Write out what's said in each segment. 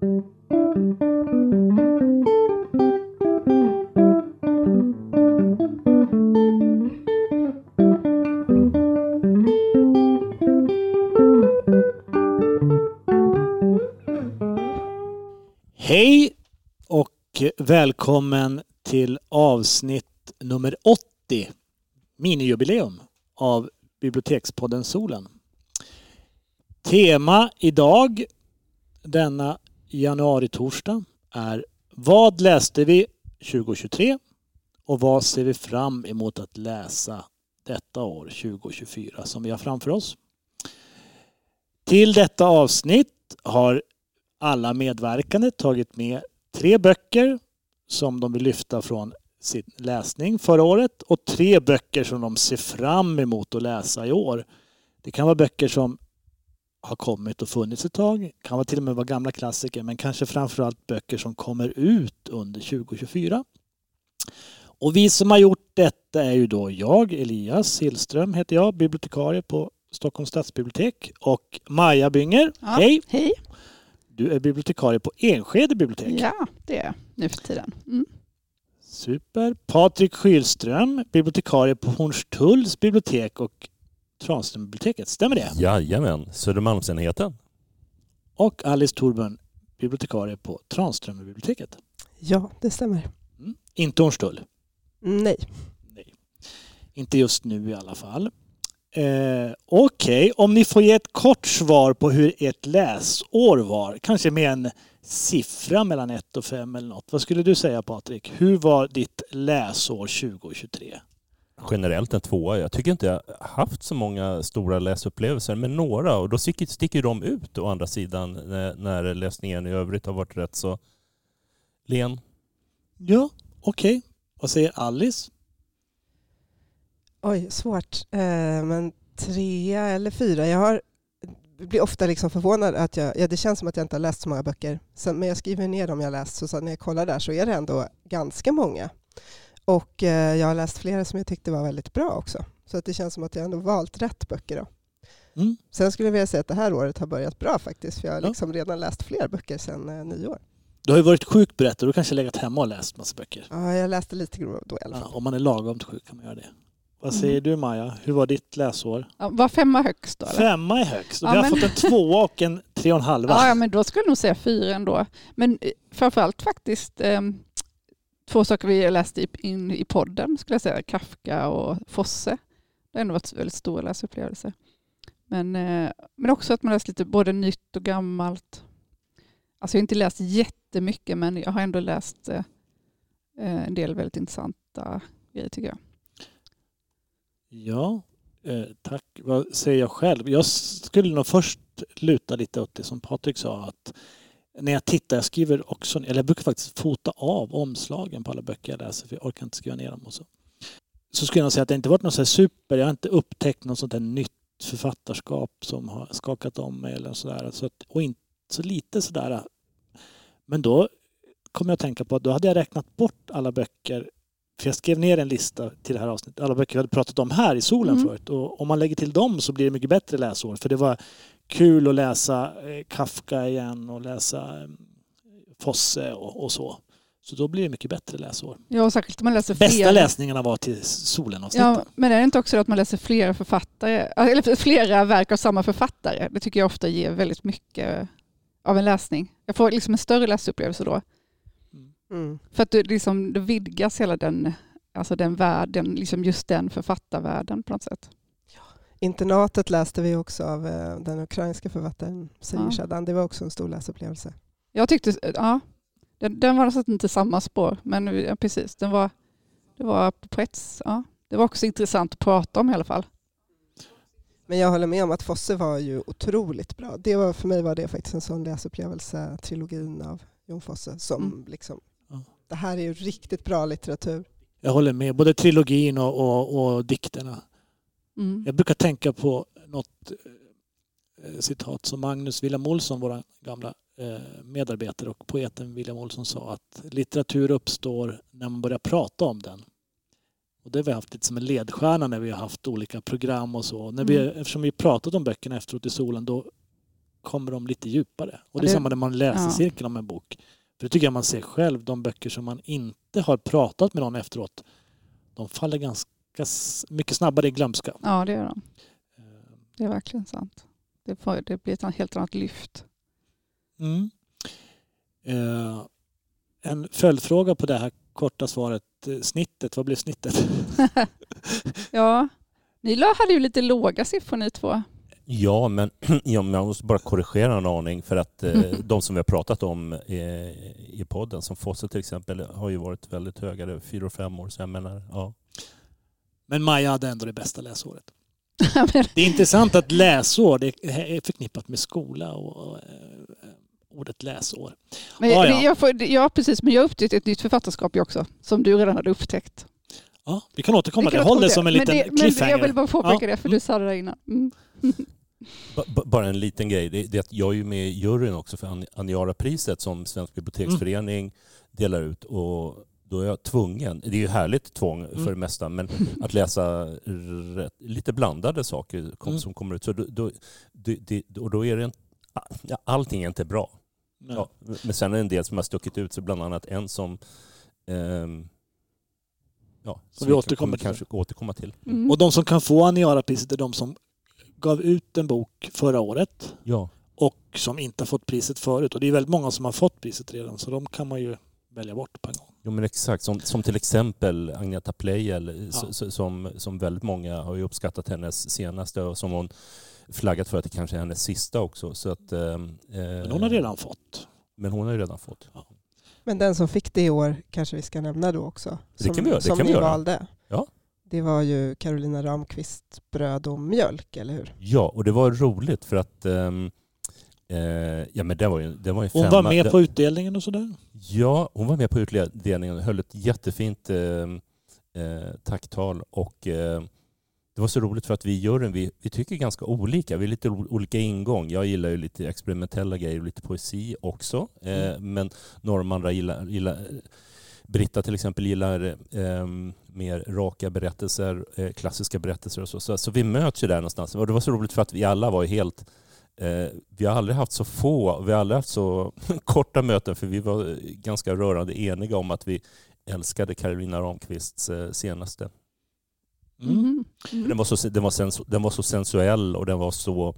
Hej och välkommen till avsnitt nummer 80, minijubileum av Bibliotekspodden Solen. Tema idag, denna januari-torsdag, är Vad läste vi 2023 och vad ser vi fram emot att läsa detta år 2024 som vi har framför oss? Till detta avsnitt har alla medverkande tagit med tre böcker som de vill lyfta från sin läsning förra året och tre böcker som de ser fram emot att läsa i år. Det kan vara böcker som har kommit och funnits ett tag, kan vara till och med vara gamla klassiker men kanske framförallt böcker som kommer ut under 2024. Och vi som har gjort detta är ju då jag, Elias Hillström heter jag, bibliotekarie på Stockholms stadsbibliotek och Maja Bynger. Ja, Hej! Hej. Du är bibliotekarie på Enskede bibliotek. Ja, det är jag nu för tiden. Mm. Super. Patrik Skylström, bibliotekarie på Hornstulls bibliotek och Tranströmbiblioteket. Stämmer det? Jajamän, Södermalmsenheten. Och Alice Torben, bibliotekarie på Tranströmbiblioteket. Ja, det stämmer. Mm. Inte Hornstull. Nej. Nej. Inte just nu i alla fall. Eh, Okej, om ni får ge ett kort svar på hur ert läsår var, kanske med en siffra mellan 1 och 5 eller något. Vad skulle du säga Patrik? Hur var ditt läsår 2023? Generellt en tvåa. Jag tycker inte jag haft så många stora läsupplevelser, men några. Och då sticker, sticker de ut å andra sidan när, när läsningen i övrigt har varit rätt så len. Ja, okej. Vad säger Alice? Oj, svårt. Eh, men trea eller fyra. Jag har, blir ofta liksom förvånad att jag, ja, det känns som att jag inte har läst så många böcker. Sen, men jag skriver ner dem jag läst, så, så när jag kollar där så är det ändå ganska många. Och eh, jag har läst flera som jag tyckte var väldigt bra också. Så att det känns som att jag ändå valt rätt böcker. Då. Mm. Sen skulle jag vilja säga att det här året har börjat bra faktiskt, för jag har Ja. liksom redan läst fler böcker sedan eh, nyår. Du har ju varit sjuk berättar du kanske legat hemma och läst massa böcker. Ja, jag läste lite då i alla Ja, fall. om man är lagom sjuk kan man göra det. Vad Mm. säger du Maja? Hur var ditt läsår? Ja, var femma högst då? Eller? Femma är högst. Ja, Vi har men- fått en tvåa och en tre och en halva. Ja, ja, men då skulle jag nog säga fyra ändå. Men eh, framförallt faktiskt eh, två saker vi läste in i podden, skulle jag säga. Kafka och Fosse. Det har ändå varit väldigt stora läsupplevelser. Men, eh, men också att man läst lite både nytt och gammalt. Alltså jag har inte läst jättemycket, men jag har ändå läst eh, eh, en del väldigt intressanta grejer tycker jag. Ja, eh, tack. Vad säger jag själv? Jag skulle nog först luta lite åt det som Patrik sa. att när jag tittar, jag skriver också, eller jag brukar faktiskt fota av omslagen på alla böcker jag läser för jag orkar inte skriva ner dem. Och så. så skulle jag säga att det inte varit något så här super, jag har inte upptäckt något sånt där nytt författarskap som har skakat om mig eller sådär. Så att, och inte så lite sådär. Men då kom jag att tänka på att då hade jag räknat bort alla böcker för jag skrev ner en lista till det här avsnittet. Alla böcker vi hade pratat om här i solen Mm. förut. Och om man lägger till dem så blir det mycket bättre läsår. För det var kul att läsa eh, Kafka igen och läsa eh, Fosse och, och så. Så då blir det mycket bättre läsår. Ja, särskilt om man läser Bästa flera. läsningarna var till solen-avsnitten. Ja, men är det inte också att man läser flera författare, eller flera verk av samma författare? Det tycker jag ofta ger väldigt mycket av en läsning. Jag får liksom en större läsupplevelse då. Mm. För att det, liksom, det vidgas hela den, alltså den världen, liksom just den författarvärlden på något sätt. Internatet läste vi också av eh, den ukrainska författaren Ja. Shadan. Det var också en stor läsupplevelse. Jag tyckte, ja, den, den var nästan inte samma spår, men ja, precis, den var, det var på ett, ja, det var också intressant att prata om i alla fall. Men jag håller med om att Fosse var ju otroligt bra. Det var, för mig var det faktiskt en sån läsupplevelse, trilogin av Jon Fosse. Som Mm. liksom, Ja. Det här är ju riktigt bra litteratur. Jag håller med. Både trilogin och, och, och dikterna. Mm. Jag brukar tänka på något eh, citat som Magnus William Olsson, vår gamla eh, medarbetare och poeten William Olsson sa att litteratur uppstår när man börjar prata om den. Och det har vi haft lite som en ledstjärna när vi har haft olika program och så. När vi, Mm. Eftersom vi pratat om böckerna efteråt i solen då kommer de lite djupare. Och det är Det- samma när man läser ja. cirkel om en bok. För det tycker jag man ser själv, de böcker som man inte har pratat med någon efteråt, de faller ganska s- mycket snabbare i glömska. Ja, det gör de. Det är verkligen sant. Det, får, det blir ett helt annat lyft. Mm. Eh, en följdfråga på det här korta svaret. Eh, Snittet, vad blev snittet? ja, ni hade ju lite låga siffror ni två. Ja, men ja, men jag måste bara korrigera en aning för att eh, de som vi har pratat om eh, i podden, som Fosse till exempel, har ju varit väldigt höga. Det är fyra och fem år. Så jag menar, ja. Men Maja hade ändå det bästa läsåret. Men- Det är intressant att läsår det är förknippat med skola och eh, ordet läsår. Men Ja, det- ja. Jag får, ja, precis. Men jag har upptäckt ett nytt författarskap också, som du redan hade upptäckt. Ja, vi kan återkomma. Vi kan det håller som en liten men det, Men cliffhanger. jag vill bara påpeka Ja. det, för Mm. du sa det där innan. Mm. Bara en liten grej. Det, det är att jag är ju med i juryn också för An- Aniara-priset som Svensk biblioteksförening delar ut. Och då är jag tvungen, det är ju härligt tvång för Mm. det mesta, men att läsa rätt, lite blandade saker kom, Mm. som kommer ut. Så då, då, det, och då är det en, allting är inte bra. Ja, men sen är det en del som har stuckit ut sig, bland annat en som ehm, ja, Som vi vi återkommer till. kanske återkomma till. Mm. Och de som kan få Aniara-priset är de som gav ut en bok förra året Ja, och som inte har fått priset förut. Och det är väldigt många som har fått priset redan så de kan man ju välja bort på en gång. Jo men exakt, som, som till exempel Agneta Pleijel s- Ja. som, som väldigt många har ju uppskattat hennes senaste och som hon flaggat för att det kanske är hennes sista också. Så att, ehm, Men hon har redan fått. Men hon har ju redan fått. Men den som fick det i år kanske vi ska nämna då också. Det Som, kan vi göra, det som kan vi ni göra. valde. Ja. Det var ju Carolina Ramqvist Bröd och mjölk, eller hur? Ja, och det var roligt för att eh, ja, men det var ju, det var ju Hon femma- var med på utdelningen och sådär. Ja, hon var med på utdelningen och höll ett jättefint eh, eh, tacktal. Och, eh, det var så roligt för att vi i juryn, vi, vi tycker ganska olika. Vi har lite olika ingång. Jag gillar ju lite experimentella grejer och lite poesi också. Eh, Men några av andra gillar, gillar Britta till exempel gillar eh, mer raka berättelser, eh, klassiska berättelser och så. så. Så vi möts ju där någonstans. Och det var så roligt för att vi alla var helt Eh, vi har aldrig haft så få, vi har aldrig haft så korta möten för vi var ganska rörande eniga om att vi älskade Carolina Ramqvists eh, senaste. Mm. Mm. Mm. Den, var så, den, var sens, den var så sensuell och den var så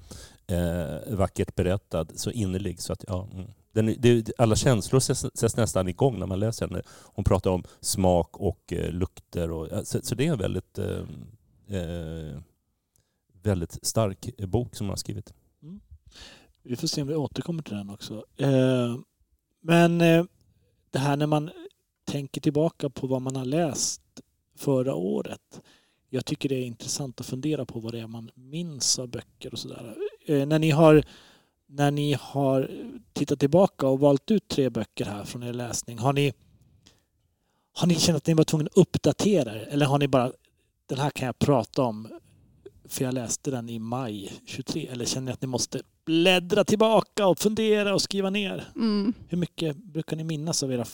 eh, vackert berättad, så innerlig. Så att, ja, mm. den, det, alla känslor sätts, nästan igång när man läser henne. Hon pratar om smak och eh, lukter. Och, så, så det är en väldigt, eh, eh, väldigt stark bok som hon har skrivit. Vi får se om vi återkommer till den också. Eh, men eh, det här när man tänker tillbaka på vad man har läst förra året. Jag tycker det är intressant att fundera på vad det är man minns av böcker och sådär. Eh, när ni har, när ni har tittat tillbaka och valt ut tre böcker här från er läsning. Har ni, har ni känt att ni var tvungna att uppdatera er? Eller har ni bara, den här kan jag prata om för jag läste den i maj 23. Eller känner ni att ni måste bläddra tillbaka och fundera och skriva ner? Mm. Hur mycket brukar ni minnas av era...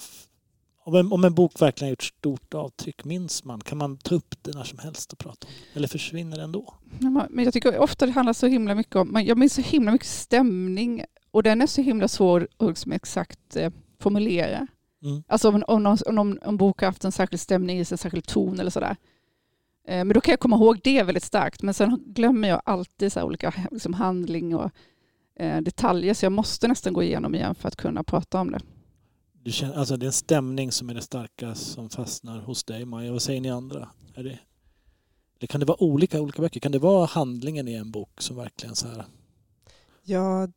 Om en, om en bok verkligen har gjort stort avtryck, minns man? Kan man ta upp det när som helst och prata om det? Eller försvinner det ändå? Men- jag tycker ofta det handlar så himla mycket om, jag minns så himla mycket stämning och den är så himla svår att liksom exakt eh, formulera. Mm. Alltså om, om, om, om bok har haft en särskild stämning, en särskild ton eller sådär. Eh, Men då kan jag komma ihåg det väldigt starkt. Men sen glömmer jag alltid så olika liksom handling och detaljer. Så jag måste nästan gå igenom igen för att kunna prata om det. Du känner, alltså det är en stämning som är det starka som fastnar hos dig, Maja. Vad säger ni andra? Är det, eller kan det vara olika olika böcker? Kan det vara handlingen i en bok som verkligen så här... Ja,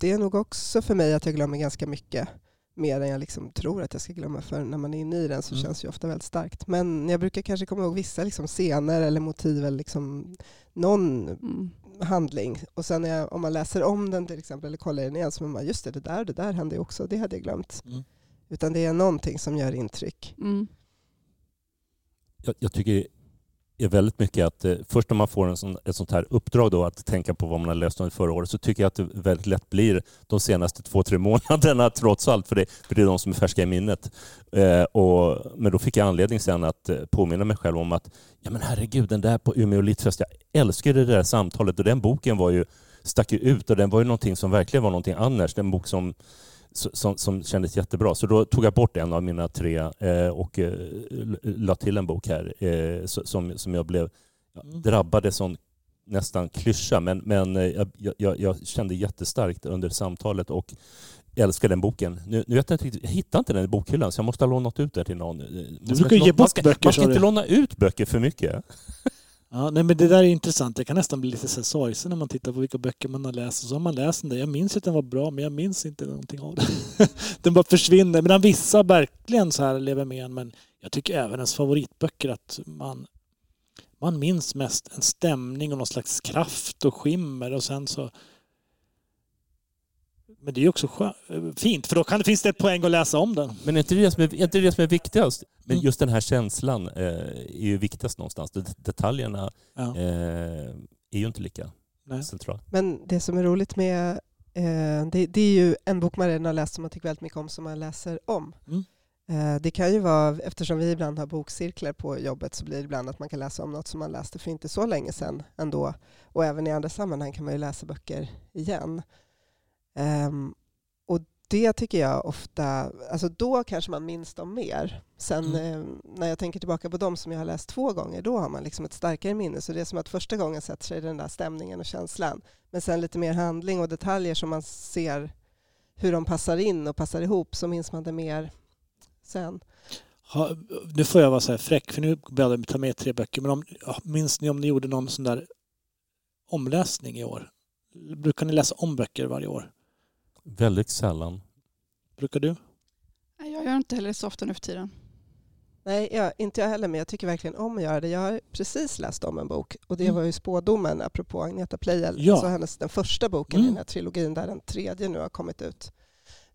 det är nog också för mig att jag glömmer ganska mycket. Mer än jag liksom tror att jag ska glömma. För när man är inne i den så Mm. känns det ju ofta väldigt starkt. Men jag brukar kanske komma ihåg vissa liksom scener eller motiv eller liksom någon Mm. handling. Och sen jag, om man läser om den till exempel eller kollar den igen så är man just det, det där, det där hände ju också. Det hade jag glömt. Mm. Utan det är någonting som gör intryck. Mm. jag, jag tycker är väldigt mycket att eh, först när man får en sån, ett sånt här uppdrag då att tänka på vad man har läst under förra året så tycker jag att det väldigt lätt blir de senaste två, tre månaderna trots allt för det, för det är de som är färska i minnet. Eh, och, men då fick jag anledning sen att eh, påminna mig själv om att ja men herregud den där på Umeå Litfest, jag älskar det där samtalet och den boken var ju stack ju ut och den var ju någonting som verkligen var någonting annars. Den bok som, som, som kändes jättebra. Så då tog jag bort en av mina tre eh, och eh, la till en bok här eh, som, som jag blev Mm. drabbade sån nästan klyscha, men, men eh, jag, jag, jag kände jättestarkt under samtalet och älskar den boken. Nu, nu vet jag, inte jag hittar inte den i bokhyllan så jag måste ha lånat ut den till någon. Man brukar inte ge man bort ska, böcker, Man ska sa inte du. låna ut böcker för mycket. Ja, nej, men det där är intressant. Jag kan nästan bli lite så sorgsen när man tittar på vilka böcker man har läst. Och så har man läst den där. Jag minns att den var bra, men jag minns inte någonting av den. den bara försvinner. Medan vissa verkligen så här lever med en. Men jag tycker även ens favoritböcker att man, man minns mest en stämning och någon slags kraft och skimmer och sen så men det är ju också skö- fint för då kan, finns det ett poäng att läsa om den. Men är inte det som är, är, inte det som är viktigast? Men Mm. just den här känslan eh, är ju viktigast någonstans. Det- Detaljerna Ja, eh, är ju inte lika nej. centrala. Men det som är roligt med eh, det, det är ju en bok man redan har läst som man tycker väldigt mycket om som man läser om. Mm. Eh, det kan ju vara, eftersom vi ibland har bokcirklar på jobbet så blir det ibland att man kan läsa om något som man läste för inte så länge sedan ändå. Och även i andra sammanhang kan man ju läsa böcker igen. Ehm, och det tycker jag ofta, alltså då kanske man minns dem mer. Sen Mm. eh, när jag tänker tillbaka på dem som jag har läst två gånger, då har man liksom ett starkare minne. Så det är som att första gången sätter sig den där stämningen och känslan. Men sen lite mer handling och detaljer som man ser hur de passar in och passar ihop så minns man det mer sen. Ha, nu får jag vara så här fräck för nu började jag ta med tre böcker. Men om, minns ni om ni gjorde någon sån där omläsning i år? Brukar ni läsa om böcker varje år? Väldigt sällan. Brukar du? Nej, Jag gör inte heller så ofta nu för tiden. Nej, jag, inte jag heller, men jag tycker verkligen om att göra det. Jag har precis läst om en bok och det Mm. var ju Spådomen, apropå Agneta Pleijel. Ja. Alltså hennes, den första boken i Mm. den här trilogin där den tredje nu har kommit ut.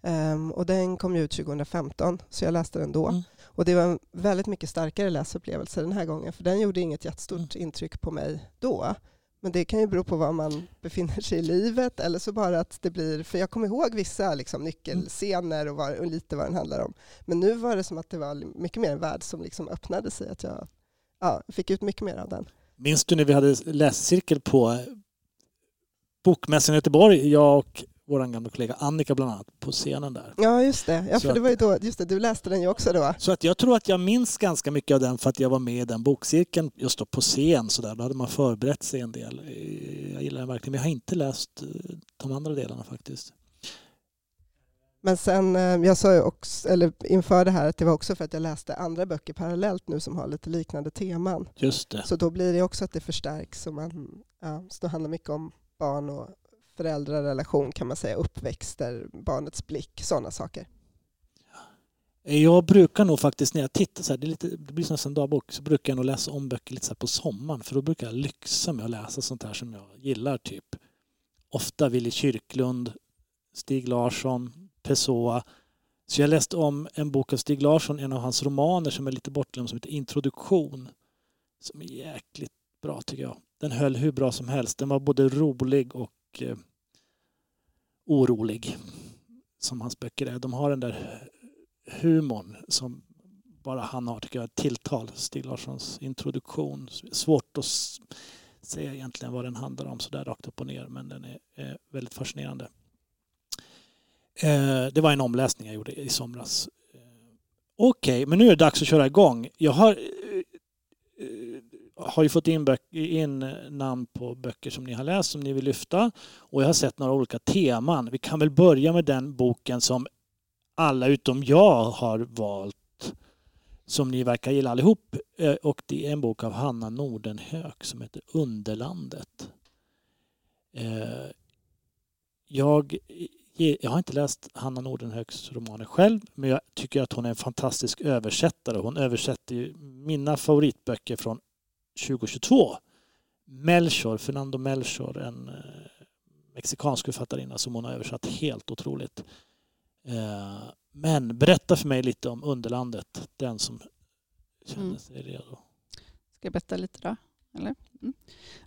Ehm, och den kom ju ut 2015, så jag läste den då. Mm. Och det var en väldigt mycket starkare läsupplevelse den här gången, för den gjorde inget jättestort Mm. intryck på mig då. Men det kan ju bero på var man befinner sig i livet eller så bara att det blir, för jag kommer ihåg vissa liksom, nyckelscener och, var, och lite vad den handlar om. Men nu var det som att det var mycket mer en värld som liksom öppnade sig, att jag ja, fick ut mycket mer av den. Minns du när vi hade läscirkel på Bokmässan i Göteborg? Jag och vår gamla kollega Annika bland annat på scenen där. Ja, just det. Ja, för det var ju då, just det, du läste den ju också då. Så att jag tror att jag minns ganska mycket av den för att jag var med i den bokcirkeln just då på scen. Så där. Då hade man förberett sig en del. Jag gillar den verkligen. Men jag har inte läst eh, de andra delarna faktiskt. Men sen, eh, jag sa ju också, eller inför det här att det var också för att jag läste andra böcker parallellt nu som har lite liknande teman. Just det. Så då blir det också att det förstärks. Och man, ja, så det handlar mycket om barn och föräldrarelation kan man säga, uppväxter, barnets blick, sådana saker. Jag brukar nog faktiskt när jag tittar så här, det, är lite, det blir som en dagbok, så brukar jag nog läsa om böcker lite så här på sommaren. För då brukar jag lyxa med att läsa sånt här som jag gillar. typ. Ofta Willy Kyrklund, Stig Larsson, Pessoa. Så jag läste om en bok av Stig Larsson, en av hans romaner som är lite bortglömd som heter Introduktion. Som är jäkligt bra tycker jag. Den höll hur bra som helst. Den var både rolig och eh, orolig. Som hans böcker är. De har den där humorn som bara han har, tycker jag, tilltal. Stig Larssons introduktion. Svårt att säga egentligen vad den handlar om sådär rakt upp och ner, men den är eh, väldigt fascinerande. Eh, det var en omläsning jag gjorde i somras. Eh, Okej, men nu är det dags att köra igång. Jag har, eh, eh, har ju fått in, böck, in namn på böcker som ni har läst, som ni vill lyfta. Och jag har sett några olika teman. Vi kan väl börja med den boken som alla utom jag har valt som ni verkar gilla allihop. Eh, och det är en bok av Hanna Nordenhök som heter Underlandet. Eh, jag, jag har inte läst Hanna Nordenhöks romaner själv men jag tycker att hon är en fantastisk översättare. Hon översätter ju mina favoritböcker från 2022. Melchor, Fernando Melchor, en eh, mexikansk författarinna som hon har översatt helt otroligt. Eh, Men berätta för mig lite om Underlandet, den som känner Mm. sig redo. Ska jag berätta lite då? Eller? Mm.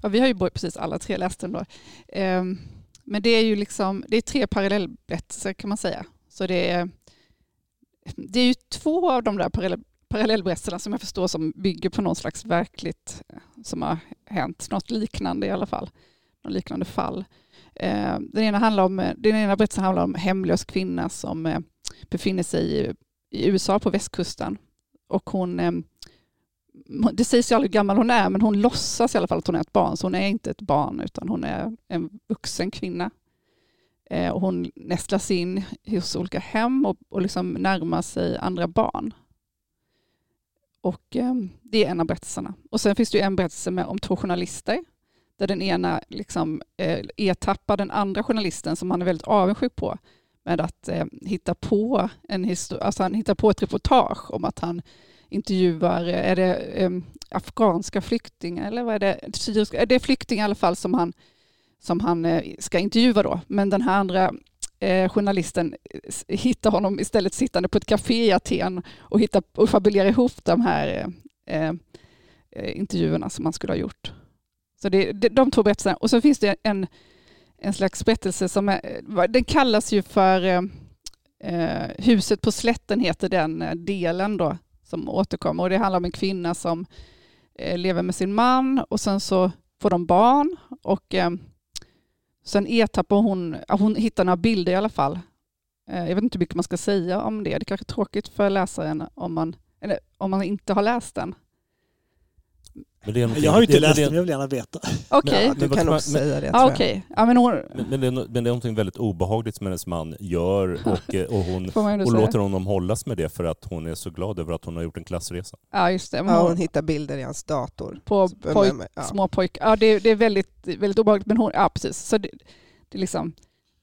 Ja, vi har ju precis alla tre läst den då. Ehm, men det är ju liksom, det är tre parallellberättelser kan man säga. Så det är, det är ju två av de där parallell, parallellberättelserna som jag förstår som bygger på någon slags verkligt eh, som har hänt, något liknande i alla fall. Något liknande fall. Eh, den, ena handlar om, eh, den ena berättelsen handlar om en hemlös kvinna som befinner sig i, i USA på västkusten. Och hon, det sägs ju aldrig hur gammal hon är, men hon låtsas i alla fall att hon är ett barn. Så hon är inte ett barn, utan hon är en vuxen kvinna. Eh, och hon nästlas in hos olika hem och, och liksom närmar sig andra barn. Och eh, det är en av berättelserna. Och sen finns det en berättelse med, om två journalister där den ena liksom, eh, ertappar den andra journalisten som han är väldigt avundsjuk på med att eh, hitta på en alltså han hittar på ett reportage om att han intervjuar, eh, är det eh, afghanska flyktingar eller vad är det? syriska, eh, är flyktingar i alla fall som han, som han eh, ska intervjua då. Men den här andra eh, journalisten eh, hitta hittar honom istället sittande på ett café i Aten och, hitta, och fabulerar ihop de här eh, eh intervjuerna som han skulle ha gjort. Så det, det, de två berättelserna. Och så finns det en, en slags berättelse som är, eh, den kallas ju för eh, Huset på slätten heter den delen då som återkommer. Och det handlar om en kvinna som eh, lever med sin man och sen så får de barn och eh, sen ertappar hon, hon hittar några bilder i alla fall. Eh, jag vet inte hur mycket man ska säga om det. Det är kanske är tråkigt för läsaren om man, eller om man inte har läst den jag har ju inte läst den, men jag vill gärna veta. Okej. Okay. Ja, du kan också säga det. Ah, okay. ja, men, hon... men, men, det är, men det är någonting väldigt obehagligt som hennes man gör och, eh, och hon och låter honom hållas med det för att hon är så glad över att hon har gjort en klassresa. Ja, just det. Hon, ja, hon hittar bilder i hans dator. På pojk, ja. små pojkar. Ja, det, det, är väldigt, väldigt obehagligt. Men hon, ja, precis. Så det, det är liksom...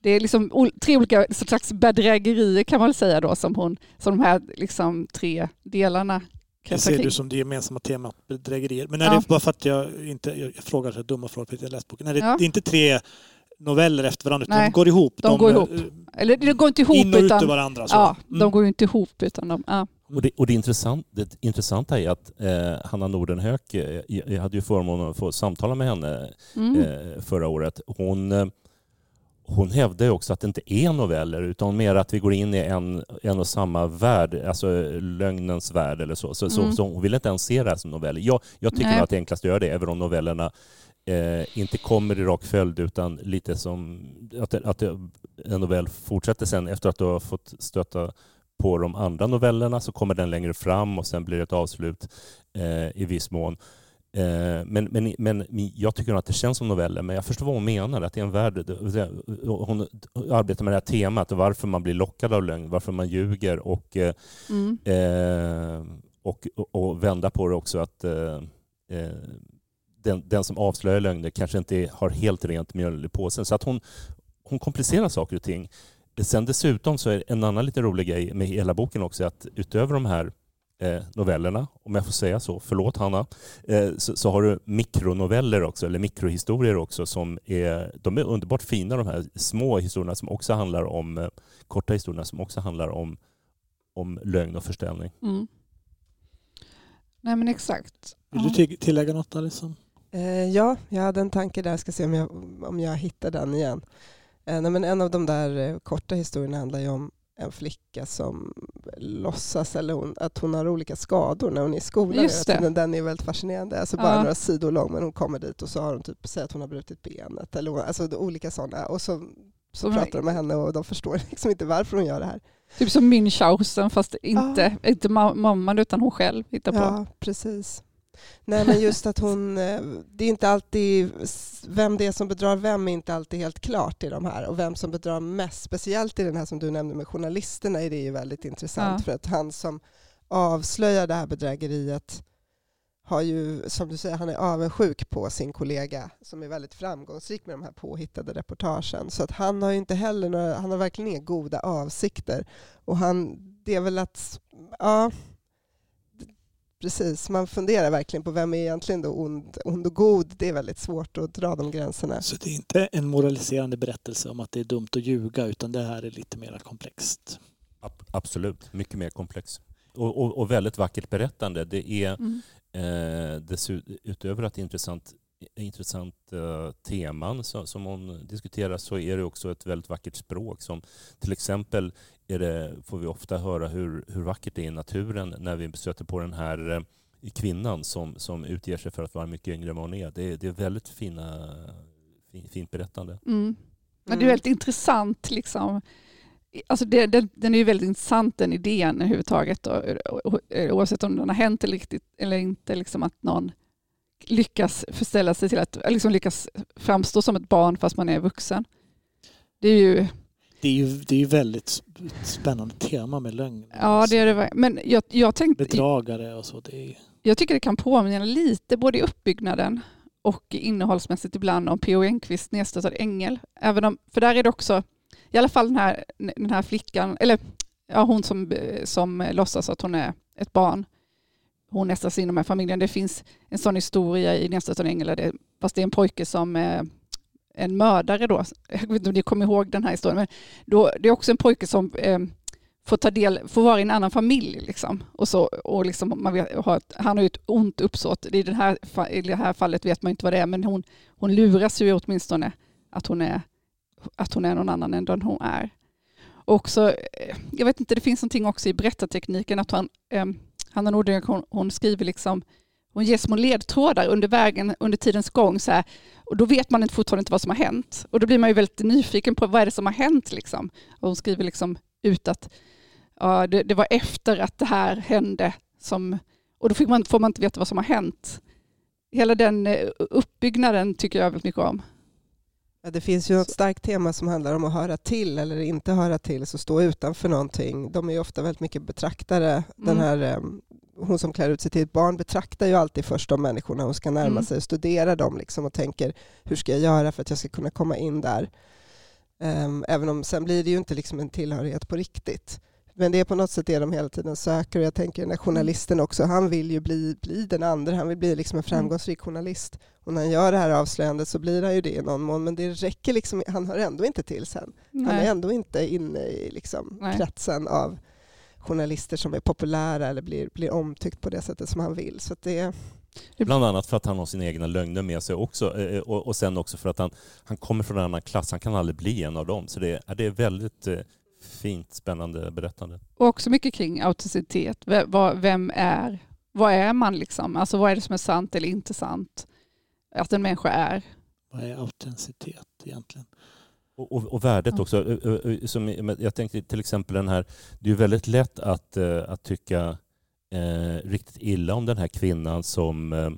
Det är liksom tre olika slags bedrägerier kan man väl säga då som, hon, som de här liksom tre delarna det ser du som det gemensamma temat bedrägerier. Men är ja. det bara för att jag inte jag frågar så dumma frågor för att jag läst boken. Är det, ja. det är inte tre noveller efter varandra utan Nej, de går ihop. De, de går ihop. Eller det går inte ihop in och utan... ut ur varandra. Så. Ja, mm. de går inte ihop utan de... Ja. Och det, och det, intressant, det intressanta är att eh, Hanna Nordenhök, eh, jag hade ju förmånen att få samtala med henne mm. eh, förra året. Hon eh, hon hävdar ju också att det inte är noveller utan mer att vi går in i en, en och samma värld, alltså lögnens värld eller så. Så, mm. så, så hon vill inte ens se det här som noveller. Jag, jag tycker att det är enklast att göra det, även om novellerna eh, inte kommer i rak följd utan lite som att, att en novell fortsätter sen efter att du har fått stöta på de andra novellerna så kommer den längre fram och sen blir det ett avslut eh, i viss mån. Eh, men, men, men jag tycker att det känns som noveller, men jag förstår vad hon menar. Att det är en värld, hon arbetar med det här temat, varför man blir lockad av lögn, varför man ljuger och, eh, mm. eh, och, och, och, vända på det också. att den, den som avslöjar lögner kanske inte har helt rent mjöl i påsen. Så att hon, hon komplicerar saker och ting. Sen dessutom så är en annan lite rolig grej med hela boken också att utöver de här novellerna, om jag får säga så, förlåt Hanna, eh, så, så, har du mikronoveller också, eller mikrohistorier också, som är, de är underbart fina de här små historierna som också handlar om, eh, korta historierna som också handlar om, om lögn och förställning. Mm. Nej men exakt. Vill du tillägga något Alison? Eh, ja, jag hade en tanke där, ska se om jag, om jag hittar den igen. Eh, nej, men en av de där eh, korta historierna handlar ju om en flicka som låtsas eller hon, att hon har olika skador när hon är i skolan. Just det. Den är väldigt fascinerande. Alltså bara ja. några sidor lång men hon kommer dit och så har hon typ, säger att hon har brutit benet. Eller, alltså olika sådana. Och så, så pratar de med henne och de förstår liksom inte varför hon gör det här. Typ som Münchhausen fast inte, ja. inte mamman utan hon själv hittar på. Ja, precis. Nej, men just att hon... Eh, det är inte alltid... Vem det är som bedrar vem är inte alltid helt klart i de här. Och vem som bedrar mest, speciellt i den här som du nämnde med journalisterna, är det ju väldigt intressant. Ja. För att han som avslöjar det här bedrägeriet har ju, som du säger, han är avundsjuk på sin kollega som är väldigt framgångsrik med de här påhittade reportagen. Så att han har ju inte heller några, han har verkligen inga goda avsikter. Och han, det är väl att, ja, precis. Man funderar verkligen på vem är egentligen då ond, ond och god. Det är väldigt svårt att dra de gränserna. Så det är inte en moraliserande berättelse om att det är dumt att ljuga utan det här är lite mer komplext? Absolut, mycket mer komplext. Och, och, och, väldigt vackert berättande. Det är mm. eh, dessutom, utöver att det är intressant intressant uh, teman som, som hon diskuterar så är det också ett väldigt vackert språk. Som till exempel det, får vi ofta höra hur, hur vackert det är i naturen när vi stöter på den här uh, kvinnan som, som utger sig för att vara mycket yngre än vad hon är. Det, det är väldigt fina, fin- fint berättande. Mm. Men det är Mm. väldigt intressant. Liksom. Alltså det, det, den är ju väldigt intressant den idén överhuvudtaget. Och, och, och, oavsett om den har hänt eller, riktigt, eller inte. Liksom att någon lyckas förställa sig till att liksom lyckas framstå som ett barn fast man är vuxen. Det är ju, Det är ju det är ju väldigt sp- spännande tema med lögn. ja det är det. Men jag, jag tänkte, Bedragare och så. Det är, jag tycker det kan påminna lite både i uppbyggnaden och innehållsmässigt ibland om P.O. Enquist Nedstöttad ängel. Även om, för där är det också, i alla fall den här, den här flickan, eller ja, hon som, som låtsas att hon är ett barn. Hon nästlas in i de här familjen. Det finns en sån historia i Nedstöttad ängel, fast det är en pojke som är en mördare då. Jag vet inte om ni kommer ihåg den här historien, men då, det är också en pojke som eh, får ta del, får vara i en annan familj. Liksom. Och så, och liksom man vet, har ett, han har ju ett ont uppsåt. I, den här, I det här fallet vet man inte vad det är, men hon, hon luras ju åtminstone att hon är, att hon är någon annan än den hon är. Och så, eh, jag vet inte, det finns någonting också i berättartekniken att han, eh, Hanna Nordgren, hon, hon skriver liksom, hon ger små ledtrådar under vägen, under tidens gång. Så här, och då vet man fortfarande inte vad som har hänt. Och då blir man ju väldigt nyfiken på vad är det som har hänt. Liksom. Och hon skriver liksom ut att ja, det, det var efter att det här hände som... Och då fick man, får man inte veta vad som har hänt. Hela den eh, uppbyggnaden tycker jag väldigt mycket om. Ja, det finns ju ett starkt tema som handlar om att höra till eller inte höra till, så stå utanför någonting. De är ju ofta väldigt mycket betraktare. Den Mm. här, eh, hon som klär ut sig till ett barn betraktar ju alltid först de människorna hon ska närma Mm. sig, studera dem liksom och tänker hur ska jag göra för att jag ska kunna komma in där. Ehm, Även om sen blir det ju inte liksom en tillhörighet på riktigt. Men det är på något sätt det de hela tiden söker och jag tänker den här journalisten också, han vill ju bli, bli den andra, han vill bli liksom en framgångsrik journalist. Och när han gör det här avslöjandet så blir han ju det i någon mån, men det räcker liksom, han hör ändå inte till sen. Han är Nej. ändå inte inne i liksom Nej. kretsen av journalister som är populära eller blir, blir omtyckt på det sättet som han vill. Så att det, Bland annat för att han har sina egna lögner med sig också eh, och, och sen också för att han, han kommer från en annan klass. Han kan aldrig bli en av dem. Så det, är- det är väldigt eh, fint, spännande berättande. Och också mycket kring autenticitet. Vem är, vad är man liksom? Alltså vad är det som är sant eller inte sant? Att en människa är. vad är autenticitet egentligen? Och, och, och värdet också. Ö- ö- ö, Som, jag tänkte till exempel den här, det är väldigt lätt att, eh, att tycka eh, riktigt illa om den här kvinnan som, eh,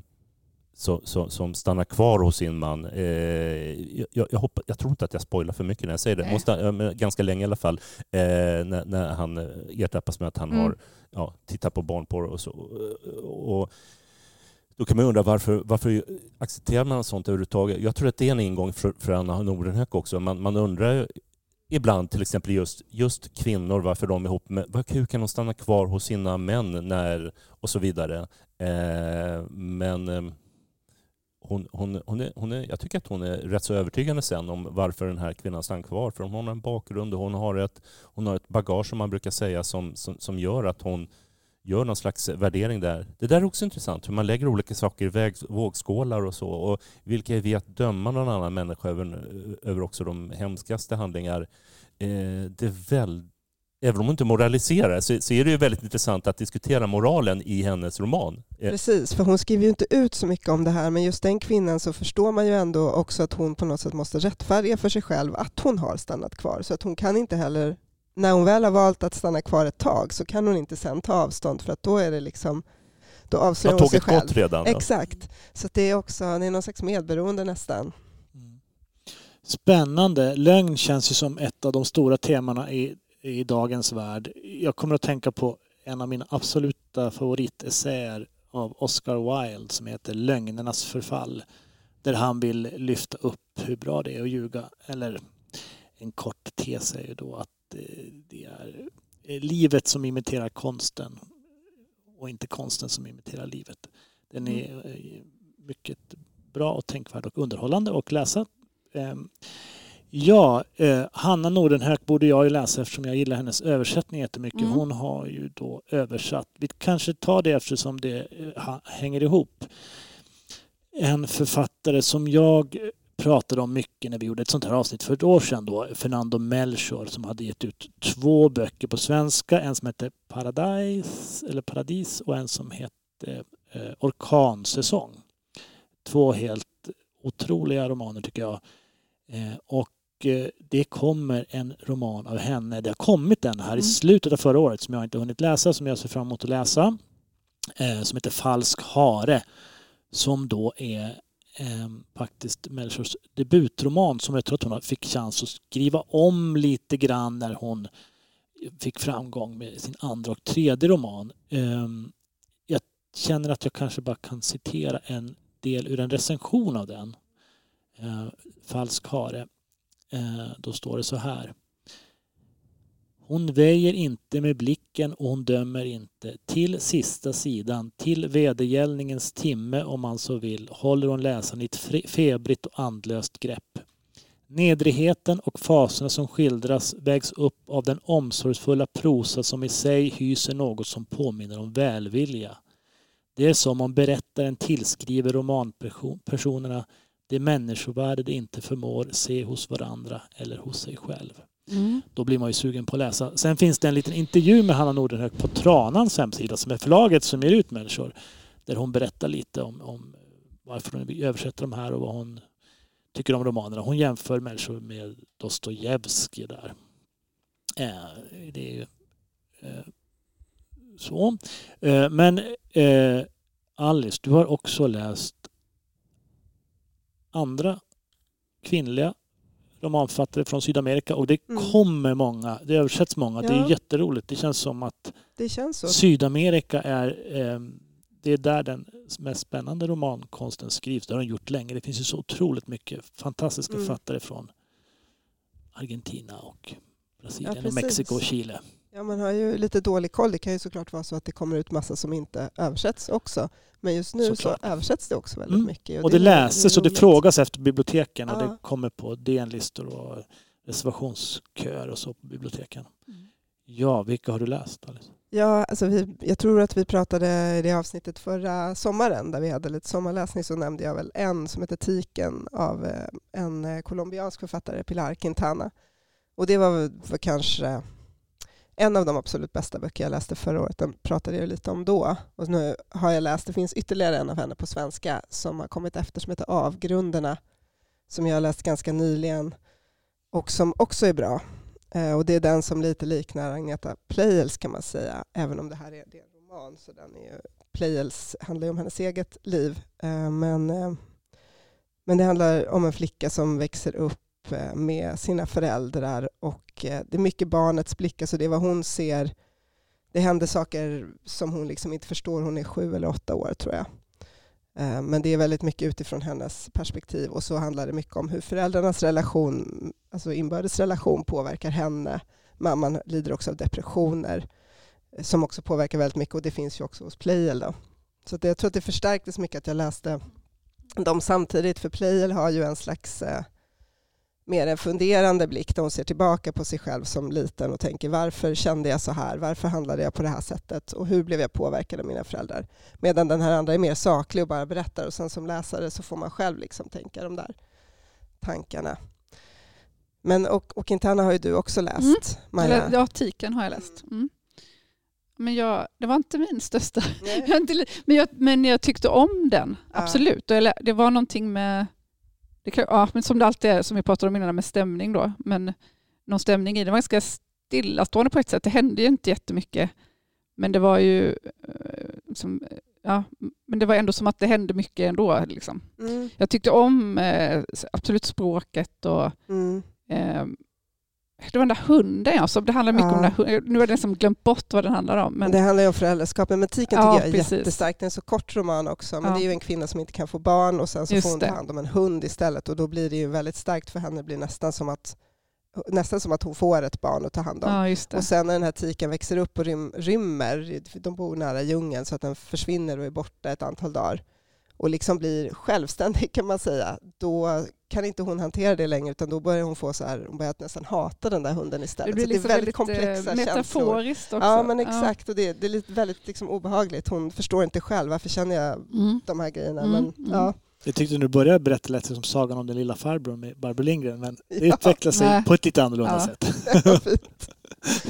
så, som stannar kvar hos sin man. Eh, jag, jag, hoppas, jag tror inte att jag spoilar för mycket när jag säger det. Måste, eh, ganska länge i alla fall. Eh, när, när han eh, ertappas med att han Mm. har ja, tittat på barnporr och så. Och, då kan man undra varför, varför accepterar man sånt överhuvudtaget? Jag tror att det är en ingång för, för Anna Nordenhök också. Man, man undrar ibland till exempel just, just kvinnor, varför de är ihop med, hur kan de stanna kvar hos sina män när, och så vidare. Eh, men eh, hon, hon, hon är, hon är, jag tycker att hon är rätt så övertygande sen om varför den här kvinnan stannar kvar. För hon har en bakgrund och hon har ett, hon har ett bagage som man brukar säga som, som, som gör att hon gör någon slags värdering där. Det där är också intressant, hur man lägger olika saker i väg, vågskålar och så. Och vilka är vi att döma någon annan människa över, över också de hemskaste handlingar. Eh, det är väl, även om hon inte moraliserar så, så är det ju väldigt intressant att diskutera moralen i hennes roman. Eh, Precis, för hon skriver ju inte ut så mycket om det här, men just den kvinnan så förstår man ju ändå också att hon på något sätt måste rättfärdiga för sig själv att hon har stannat kvar. Så att hon kan inte heller, när hon väl har valt att stanna kvar ett tag så kan hon inte sen ta avstånd för att då är det liksom, då avslöjar hon sig själv. gått redan. Exakt, så det är också, det är någon slags medberoende nästan. Mm. Spännande. Lögn känns ju som ett av de stora temana i, i dagens värld. Jag kommer att tänka på en av mina absoluta favoritetessäer av Oscar Wilde som heter Lögnernas förfall. Där han vill lyfta upp hur bra det är att ljuga. Eller en kort tes är ju då att det är eh, livet som imiterar konsten och inte konsten som imiterar livet. Den är eh, mycket bra och tänkvärd och underhållande att läsa. Ehm, Ja, eh, Hanna Nordenhök borde jag ju läsa eftersom jag gillar hennes översättning jättemycket. Mm. Hon har ju då översatt, vi kanske tar det eftersom det eh, hänger ihop. En författare som jag pratade om mycket när vi gjorde ett sånt här avsnitt för ett år sedan då, Fernando Melchor som hade gett ut två böcker på svenska. En som hette Paradise, eller Paradis och en som hette eh, Orkansäsong. Två helt otroliga romaner tycker jag. Eh, och eh, det kommer en roman av henne. Det har kommit en här Mm. i slutet av förra året som jag inte hunnit läsa, som jag ser fram emot att läsa. Eh, som heter Falsk hare. Som då är eh, faktiskt Melchors debutroman som jag tror att hon fick chans att skriva om lite grann när hon fick framgång med sin andra och tredje roman. Eh, jag känner att jag kanske bara kan citera en del ur en recension av den. Eh, Falsk hare. Eh, då står det så här. Hon väjer inte med blicken och hon dömer inte. Till sista sidan, till vedergällningens timme om man så vill, håller hon läsaren i ett febrigt och andlöst grepp. Nedrigheten och fasorna som skildras vägs upp av den omsorgsfulla prosa som i sig hyser något som påminner om välvilja. Det är som om berättaren tillskriver romanpersonerna det människovärde de inte förmår se hos varandra eller hos sig själv. Mm. Då blir man ju sugen på att läsa. Sen finns det en liten intervju med Hanna Nordenhög på Tranans hemsida som är förlaget som ger ut människor. Där hon berättar lite om, om varför hon översätter de här och vad hon tycker om romanerna. Hon jämför människor med Dostojevskij där. Eh, det är ju eh, så. Eh, men eh, Alice, du har också läst andra kvinnliga romanförfattare från Sydamerika och det Mm. kommer många, det översätts många. Det är Ja. jätteroligt. Det känns som att känns. Sydamerika är, eh, det är där den mest spännande romankonsten skrivs. Det har den gjort länge. Det finns ju så otroligt mycket fantastiska Mm. författare från Argentina och Brasilien Ja, och. Mexiko och Chile. Ja, man har ju lite dålig koll. Det kan ju såklart vara så att det kommer ut massa som inte översätts också. Men just nu Såklart. så översätts det också väldigt Mm. mycket. Och det är- läses och det frågas efter biblioteken och Ja. det kommer på DN-listor och reservationsköer och så på biblioteken. Mm. Ja, vilka har du läst Alice? Ja, alltså vi, jag tror att vi pratade i det avsnittet förra sommaren där vi hade lite sommarläsning så nämnde jag väl en som heter Tiken av eh, en eh, colombiansk författare, Pilar Quintana. Och det var, var kanske en av de absolut bästa böcker jag läste förra året. Den pratade jag lite om då. Och nu har jag läst, det finns ytterligare en av henne på svenska som har kommit efter som heter Avgrunderna som jag har läst ganska nyligen och som också är bra. Eh, och det är den som lite liknar Agneta Pleijels kan man säga, även om det här är, det är en roman så den är ju, Pleijels handlar ju om hennes eget liv. Eh, men, eh, men det handlar om en flicka som växer upp Eh, med sina föräldrar och eh, det är mycket barnets blick, alltså det är vad hon ser. Det händer saker som hon liksom inte förstår, hon är sju eller åtta år tror jag. Eh, men det är väldigt mycket utifrån hennes perspektiv och så handlar det mycket om hur föräldrarnas relation, alltså inbördes relation påverkar henne. Mamman lider också av depressioner som också påverkar väldigt mycket och det finns ju också hos Pleijel. Då. Så jag tror att det förstärktes mycket att jag läste dem samtidigt för Pleijel har ju en slags eh, mer en funderande blick där hon ser tillbaka på sig själv som liten och tänker varför kände jag så här? Varför handlade jag på det här sättet? Och hur blev jag påverkad av mina föräldrar? Medan den här andra är mer saklig och bara berättar och sen som läsare så får man själv liksom tänka de där tankarna. Men och, och Quintana har ju du också läst, Mm. Maja. Ja, Tiken har jag läst. Mm. Men jag, det var inte min största. Men, jag, men jag tyckte om den, Ja. absolut. Lä- Det var någonting med, det kan, ja, men som det alltid är, som vi pratade om innan med stämning då, men någon stämning i det. Var ganska stillastående på ett sätt. Det hände ju inte jättemycket. Men det var ju, eh, som, ja, men det var ändå som att det hände mycket ändå. Liksom. Mm. Jag tyckte om eh, absolut språket och Mm. eh, det var den där hunden, alltså. det handlar mycket om Ja. den där hunden. Nu har jag nästan glömt bort vad den handlar om. Men det handlar ju om föräldraskapet. Men Tiken Ja, tycker jag är precis. jättestark. Det är en så kort roman också. Men Ja. det är ju en kvinna som inte kan få barn och sen så Just får hon ta hand om en hund istället. Och då blir det ju väldigt starkt för henne. Det blir nästan som att, nästan som att hon får ett barn att ta hand om. ja. Och sen när den här tiken växer upp och rym, rymmer, de bor nära djungeln så att den försvinner och är borta ett antal dagar och liksom blir självständig kan man säga, då kan inte hon hantera det längre utan då börjar hon få så här, hon börjar nästan hata den där hunden istället. det blir så liksom det är väldigt väldigt komplexa eh, känslor. metaforiskt också. Ja men exakt och det, det är lite, väldigt liksom obehagligt. Hon förstår inte själv varför känner jag Mm. de här grejerna. Mm, Men, mm. ja. Jag tyckte du började berätta lät det som sagan om den lilla farbrorn med Barbro Lindgren men det Ja. utvecklar sig Nej. på ett lite annorlunda Ja. sätt.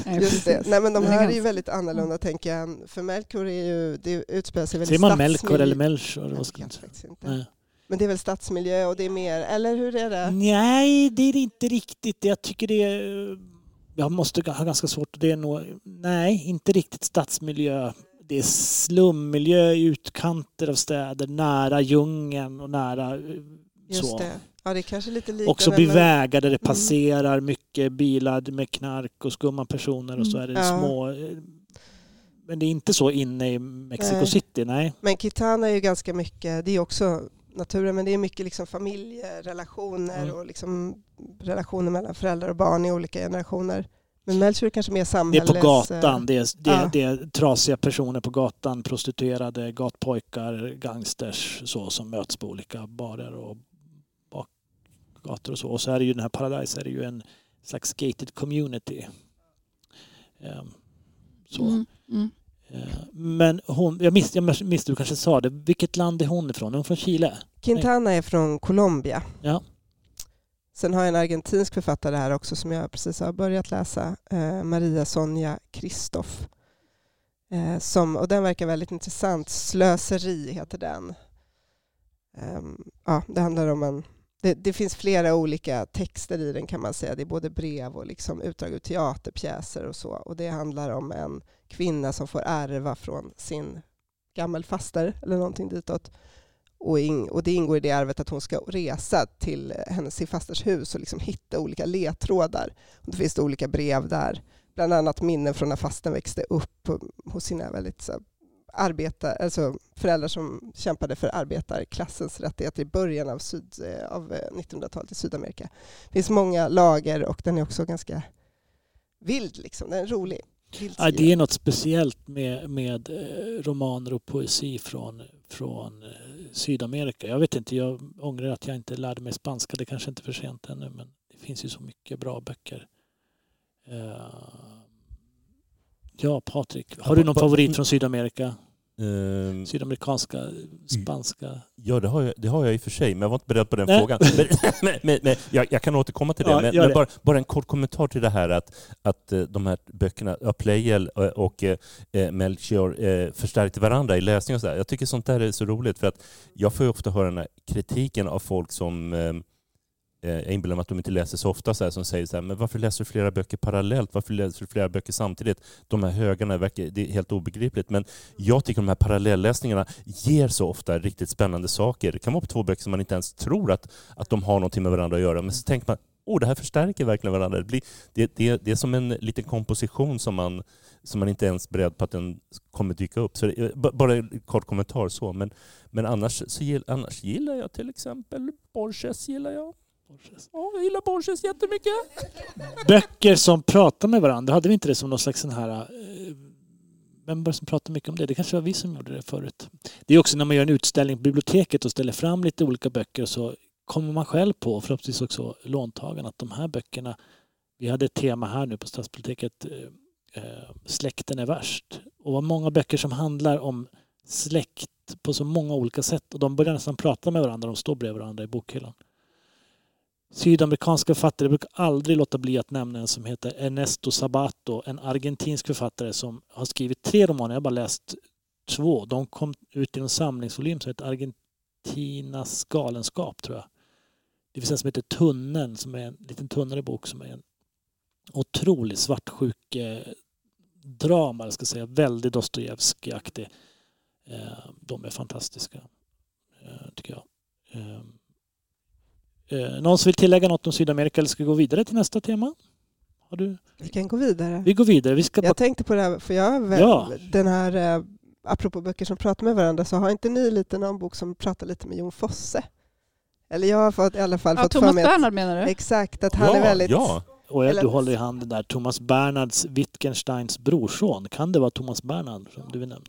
Just det. Nej men de här är ju väldigt annorlunda tänker jag. För Melkor är ju, det utspelar sig väldigt Säger man Melkor eller Melchior? Vad Jag ska vet faktiskt inte. Nej. Men det är väl stadsmiljö och det är mer, eller hur är det? Nej, det är inte riktigt. Jag tycker det är... Jag måste ha ganska svårt. Det är nog... Nej, inte riktigt stadsmiljö. Det är slummiljö i utkanter av städer, nära djungeln och nära... eh, Just så. det. Ja, det är kanske lite liknande. Också vid vägar där det Mm. passerar mycket bilar med knark och skumma personer och så är det Mm. Ja. små... eh, Men det är inte så inne i Mexico Nej. City, nej. Men Kitana är ju ganska mycket, det är också naturen, men det är mycket liksom familjerelationer Mm. och liksom relationer mellan föräldrar och barn i olika generationer. Men Melchior kanske mer Det är på gatan. Det är, det, är, ja. det är trasiga personer på gatan, prostituerade, gatpojkar, gangsters så, som möts på olika barer och bakgator och så. Och så är det ju den här Paradise är det ju en slags gated community. Ehm, Så. Mm, mm. Men hon, jag missade, jag missade, du kanske sa det, vilket land är hon ifrån? Är hon från Chile? Quintana är från Colombia. Ja. Sen har jag en argentinsk författare här också som jag precis har börjat läsa, eh, Maria Sonja Kristoff. Eh, som, och den verkar väldigt intressant. Slöseri heter den. Ehm, ja, det handlar om en... Det, det finns flera olika texter i den kan man säga. Det är både brev och liksom utdrag ur teaterpjäser och så. Och det handlar om en kvinna som får ärva från sin gammelfaster eller någonting ditåt. Och, in, och det ingår i det arvet att hon ska resa till hennes sin fasters hus och liksom hitta olika ledtrådar. Och det finns det olika brev där. Bland annat minnen från när fasten växte upp hos sina väldigt så, här, arbetar, alltså föräldrar som kämpade för arbetarklassens rättigheter i början av, syd, eh, av eh, 1900-talet i Sydamerika. Det finns många lager och den är också ganska vild. Liksom. Den är rolig. Ja, det är något speciellt med, med eh, romaner och poesi från, från eh, Sydamerika. Jag vet inte, jag ångrar att jag inte lärde mig spanska. Det kanske inte är för sent ännu, men det finns ju så mycket bra böcker. Eh, Ja, Patrik. Har du någon favorit från Sydamerika? Ehm, Sydamerikanska, spanska? Ja, det har, jag, det har jag i och för sig, men jag var inte beredd på den Nej. frågan. Men, men, men, jag, jag kan återkomma till det. Ja, men men det. bara, bara en kort kommentar till det här att, att eh, de här böckerna, ja, Pleyel och, och eh, Melchior eh, förstärkte varandra i läsning och så där. Jag tycker sånt där är så roligt för att jag får ju ofta höra den här kritiken av folk som eh, eh, Eh, jag inbillar mig att de inte läser så ofta, så här, som säger så här, men varför läser du flera böcker parallellt? Varför läser du flera böcker samtidigt? De här högarna, verkar, det är helt obegripligt. Men jag tycker de här parallellläsningarna ger så ofta riktigt spännande saker. Det kan vara på två böcker som man inte ens tror att, att de har någonting med varandra att göra. Men så tänker man, oh, det här förstärker verkligen varandra. Det, blir, det, det, det är som en liten komposition som man, som man inte ens är beredd på att den kommer dyka upp. Så det, eh, bara en kort kommentar så. Men, men annars, så annars gillar jag till exempel Borges. Gillar jag. Ja, jag gillar Borges jättemycket. Böcker som pratar med varandra, hade vi inte det som någon slags sån här... eh, Vem var det som pratade mycket om det? Det kanske var vi som gjorde det förut. Det är också när man gör en utställning på biblioteket och ställer fram lite olika böcker så kommer man själv på, förhoppningsvis också låntagarna, att de här böckerna... Vi hade ett tema här nu på Stadsbiblioteket, eh, eh, Släkten är värst. Och vad många böcker som handlar om släkt på så många olika sätt och de börjar nästan prata med varandra, de står bredvid varandra i bokhyllan. Sydamerikanska författare brukar aldrig låta bli att nämna en som heter Ernesto Sabato, en argentinsk författare som har skrivit tre romaner. Jag har bara läst två. De kom ut i en samlingsvolym som heter Argentinas galenskap, tror jag. Det finns en som heter Tunneln, som är en liten tunnare bok som är en otrolig svartsjuk eh, drama, jag ska säga. Väldigt Dostojevskij-aktig. Eh, de är fantastiska, eh, tycker jag. Ehm. Eh, någon som vill tillägga något om Sydamerika eller ska vi gå vidare till nästa tema? Har du? Vi kan gå vidare. Vi går vidare. Vi ska bara... Jag tänkte på det här, för jag väl, Ja. den här, eh, apropå böcker som pratar med varandra, så har inte ni lite någon bok som pratar lite med Jon Fosse? Eller jag har fått, i alla fall Ja, fått för Thomas mig att, Bernhard menar du? exakt, att han ja, är väldigt... ja. Och jag, du håller i handen där. Thomas Bernhards, Wittgensteins brorson. Kan det vara Thomas Bernhard som du vill nämna?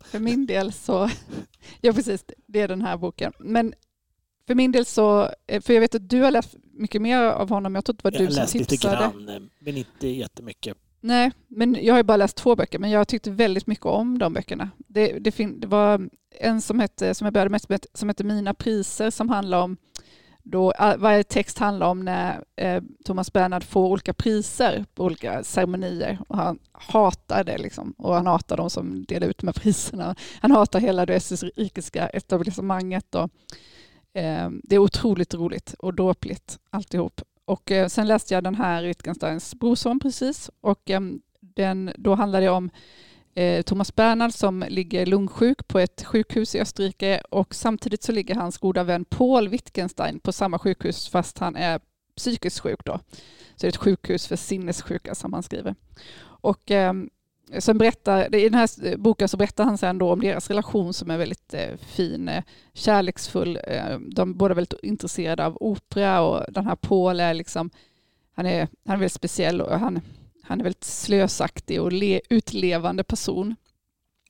För min del så, ja precis, det är den här boken. Men för min del så, eh, för jag vet att du har läst mycket mer av honom, jag tror att det var Jag du har som läst lite tipsade. grann, eh, men inte jättemycket. Nej, men jag har ju bara läst två böcker, men jag tyckte väldigt mycket om de böckerna. Det, det, fin- det var en som, hette, som jag började med som hette Mina priser som handlar om då, all- varje text handlar om när eh, Thomas Bernhard får olika priser på olika ceremonier och han hatar det liksom. Och han hatar de som delar ut de här priserna. Han hatar hela det österrikiska etablissemanget och Eh, det är otroligt roligt och dråpligt alltihop. Och eh, sen läste jag den här Wittgensteins brorson precis och eh, den, då handlar det om eh, Thomas Bernhard som ligger lungsjuk på ett sjukhus i Österrike och samtidigt så ligger hans goda vän Paul Wittgenstein på samma sjukhus fast han är psykiskt sjuk då. Så det är ett sjukhus för sinnessjuka som han skriver. Och eh, Sen berättar, I den här boken så berättar han sen då om deras relation som är väldigt eh, fin, eh, kärleksfull. Eh, de båda är väldigt intresserade av opera och den här Paul är liksom, han är, han är väldigt speciell och han, han är väldigt slösaktig och le, utlevande person.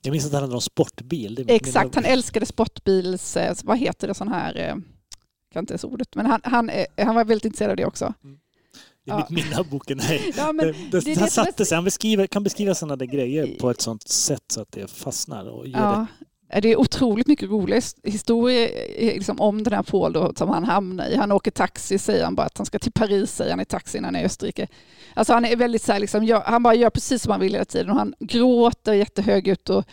Jag minns att han hade någon sportbil. Exakt, han älskade sportbils, vad heter det sån här, jag kan inte ens ordet, men han, han, han var väldigt intresserad av det också. Mm. Det är ja. mitt minne av boken. Nej. Ja, men det, det, det, han satte sig, han beskriver, kan beskriva sådana där grejer på ett sånt sätt så att det fastnar. Och ger ja. det. det är otroligt mycket roliga historier liksom, om den här Paul då, som han hamnar i. Han åker taxi, säger han bara att han ska till Paris, säger han i taxin när han är i Österrike. Alltså han är väldigt så här, liksom, gör, han bara gör precis som han vill hela tiden och han gråter jättehögljutt och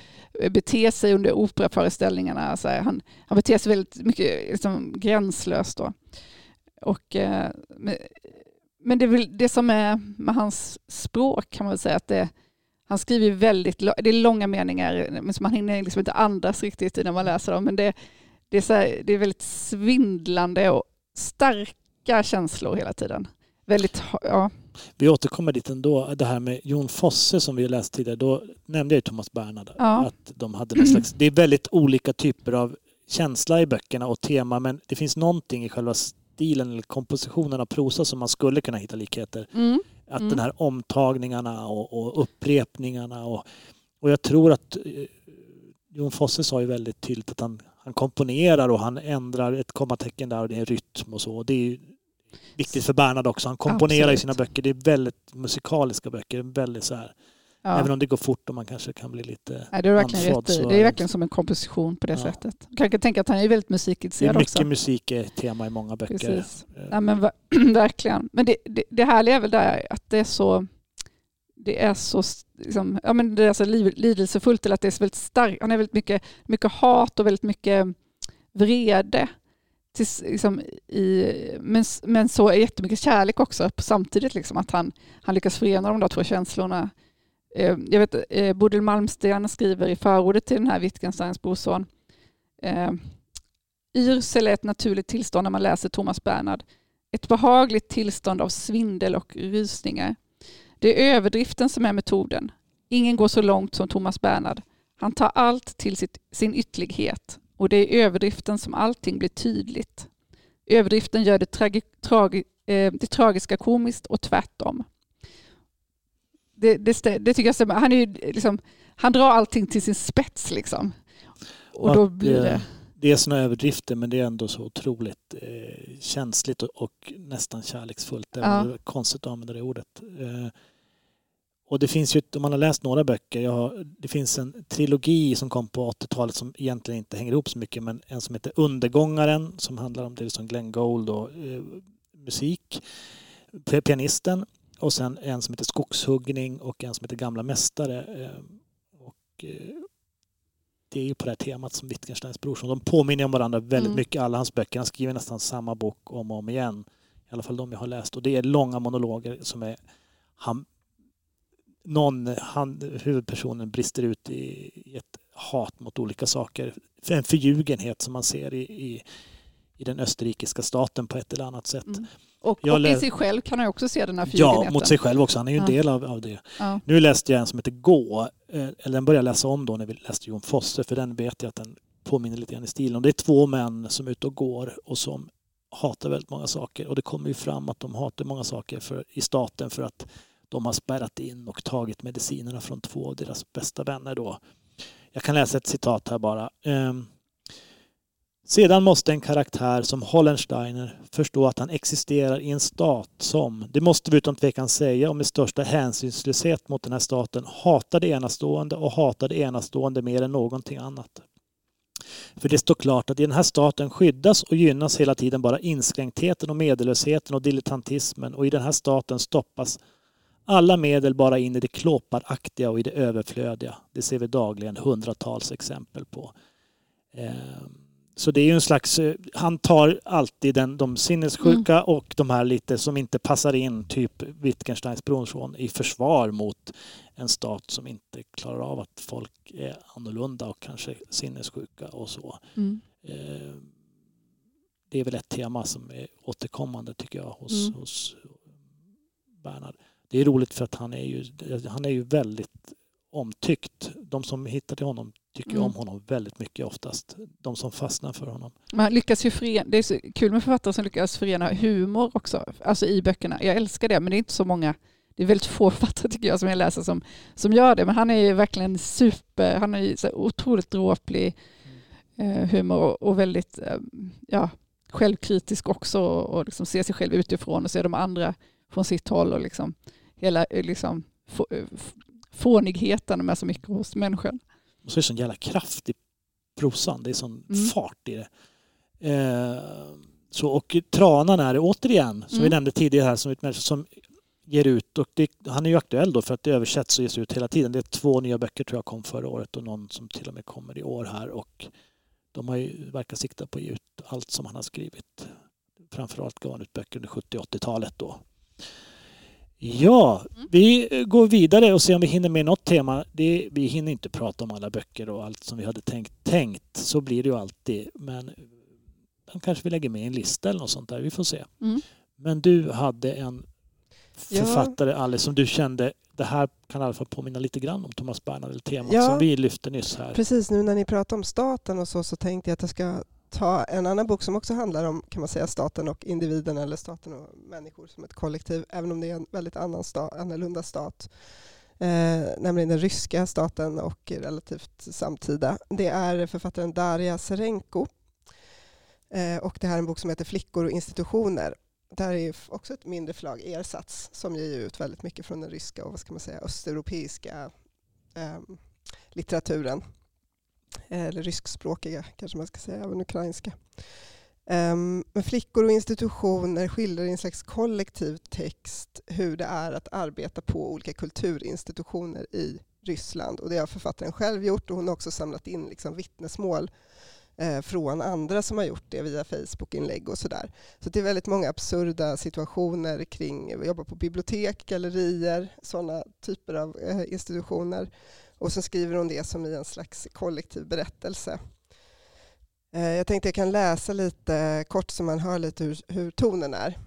beter sig under operaföreställningarna. Alltså, han, han beter sig väldigt mycket liksom, gränslöst. Då. Och, eh, men det, är väl det som är med hans språk kan man väl säga att det, han skriver väldigt, det är långa meningar men man hinner liksom inte andas riktigt när man läser dem. Men det, det, är, så här, det är väldigt svindlande och starka känslor hela tiden. Väldigt, ja. Vi återkommer dit ändå. Det här med Jon Fosse som vi läst tidigare, då nämnde jag Thomas Bernhard. Ja. Att de hade någon slags, det är väldigt olika typer av känsla i böckerna och tema men det finns någonting i själva stilen eller kompositionen av prosa som man skulle kunna hitta likheter. Mm. Att mm. den här omtagningarna och, och upprepningarna och, och jag tror att eh, Jon Fosse sa ju väldigt tydligt att han, han komponerar och han ändrar ett kommatecken där och det är rytm och så. Det är viktigt för Bernhard också. Han komponerar Absolut. i sina böcker. Det är väldigt musikaliska böcker. Väldigt så här Ja. Även om det går fort och man kanske kan bli lite Nej, det, är verkligen rätt det är verkligen som en komposition på det ja. sättet. Jag kan tänka att han är väldigt musikintresserad också. Mycket musik är tema i många böcker. Precis. Ja, men verkligen. Men det, det, det härliga är väl där att det är så det är så, liksom, ja, men det är så lidelsefullt eller att det är så väldigt starkt. Han är väldigt mycket, mycket hat och väldigt mycket vrede. Till, liksom, i, men, men så är jättemycket kärlek också samtidigt. Liksom, att han, han lyckas förena de där två känslorna Eh, Eh, jag vet, eh, Bodil Malmsten skriver i förordet till den här Wittgensteins brorson. Eh, Yrsel är ett naturligt tillstånd när man läser Thomas Bernhard. Ett behagligt tillstånd av svindel och rysningar. Det är överdriften som är metoden. Ingen går så långt som Thomas Bernhard. Han tar allt till sitt, sin ytterlighet och det är överdriften som allting blir tydligt. Överdriften gör det, tragi, tragi, eh, det tragiska komiskt och tvärtom. Det, det, det tycker jag stämmer. Han, är ju liksom, han drar allting till sin spets liksom. Och då blir det... Det är sådana överdrifter men det är ändå så otroligt eh, känsligt och, och, nästan kärleksfullt. Det är konstigt att använda det ordet. Eh, och det finns ju, om man har läst några böcker, har, det finns en trilogi som kom på 80-talet som egentligen inte hänger ihop så mycket men en som heter Undergångaren som handlar om det som Glenn Gould och eh, musik. Pianisten och sen en som heter Skogshuggning och en som heter Gamla Mästare. Eh, och eh, det är ju på det här temat som Wittgensteins brorson. De påminner om varandra väldigt mm. mycket, alla hans böcker. Han skriver nästan samma bok om och om igen. I alla fall de jag har läst. Och det är långa monologer som är... Han, någon, han, huvudpersonen brister ut i, i ett hat mot olika saker. En förljugenhet som man ser i, i, i den österrikiska staten på ett eller annat sätt. Mm. Och, och i sig själv kan han också se den här förljugenheten. Ja, mot sig själv också. Han är ju en del av, av det. Ja. Nu läste jag en som heter Gå, eh, eller den började jag läsa om då när vi läste Jon Fosse, för den vet jag att den påminner lite grann i stilen. Det är två män som är ute och går och som hatar väldigt många saker. Och det kommer ju fram att de hatar många saker för, i staten för att de har spärrat in och tagit medicinerna från två av deras bästa vänner då. Jag kan läsa ett citat här bara. Um, sedan måste en karaktär som Hollensteiner förstå att han existerar i en stat som, det måste vi utan tvekan säga och med största hänsynslöshet mot den här staten, hatar det enastående och hatar det enastående mer än någonting annat. För det står klart att i den här staten skyddas och gynnas hela tiden bara inskränktheten och medellösheten och dilettantismen och i den här staten stoppas alla medel bara in i det klåparaktiga och i det överflödiga. Det ser vi dagligen hundratals exempel på. Ehm, så det är ju en slags, eh, han tar alltid den, de sinnessjuka Mm. och de här lite som inte passar in, typ Wittgensteins brorson, i försvar mot en stat som inte klarar av att folk är annorlunda och kanske sinnessjuka och så. Mm. Eh, Det är väl ett tema som är återkommande tycker jag hos, Mm. hos Bernhard. Det är roligt för att han är ju, han är ju väldigt omtyckt. De som hittar till honom tycker Mm. om honom väldigt mycket oftast. De som fastnar för honom. Man lyckas ju förena, det är så kul med författare som lyckas förena humor också, alltså i böckerna. Jag älskar det, men det är inte så många. Det är väldigt få författare tycker jag som jag läser som, som gör det. Men han är ju verkligen super, han är ju så otroligt dråplig eh, humor och, och väldigt eh, ja, självkritisk också och liksom ser sig själv utifrån och ser de andra från sitt håll och liksom hela eh, liksom, få, eh, fånigheten med så mycket hos människan. Och så är det sån jävla kraft i prosan. Det är sån Mm. fart i det. Eh, så, och Tranan är återigen, som vi Mm. nämnde tidigare här, som, ett som ger ut. Och det, han är ju aktuell då för att det översätts och ges ut hela tiden. Det är två nya böcker tror jag kom förra året och någon som till och med kommer i år här. Och de har ju, verkar sikta på att ge ut allt som han har skrivit. Framförallt gav han ut böcker under 70 80-talet då. Ja, Mm. vi går vidare och ser om vi hinner med något tema. Det, vi hinner inte prata om alla böcker och allt som vi hade tänkt. tänkt. Så blir det ju alltid. Men kanske vi lägger med en lista eller något sånt där. Vi får se. Mm. Men du hade en Ja. författare, Alice, som du kände det här kan i alla fall påminna lite grann om Thomas Bernhard eller temat Ja. som vi lyfte nyss här. Precis, nu när ni pratar om staten och så, så tänkte jag att jag ska ta en annan bok som också handlar om kan man säga, staten och individen eller staten och människor som ett kollektiv, även om det är en väldigt annan sta, annorlunda stat. Eh, nämligen den ryska staten och relativt samtida. Det är författaren Daria Serenko. Eh, och det här är en bok som heter Flickor och institutioner. Där är också ett mindre förlag, Ersatz, som ger ut väldigt mycket från den ryska och vad ska man säga, östeuropeiska eh, litteraturen. Eh, eller ryskspråkiga kanske man ska säga, även ukrainska. Um, men flickor och institutioner skildrar i en slags kollektiv text hur det är att arbeta på olika kulturinstitutioner i Ryssland. Och det har författaren själv gjort och hon har också samlat in liksom vittnesmål eh, från andra som har gjort det via Facebook-inlägg och sådär. Så det är väldigt många absurda situationer kring att jobba på bibliotek, gallerier, sådana typer av eh, institutioner. Och så skriver hon det som i en slags kollektiv berättelse. Eh, jag tänkte jag kan läsa lite kort så man hör lite hur, hur tonen är.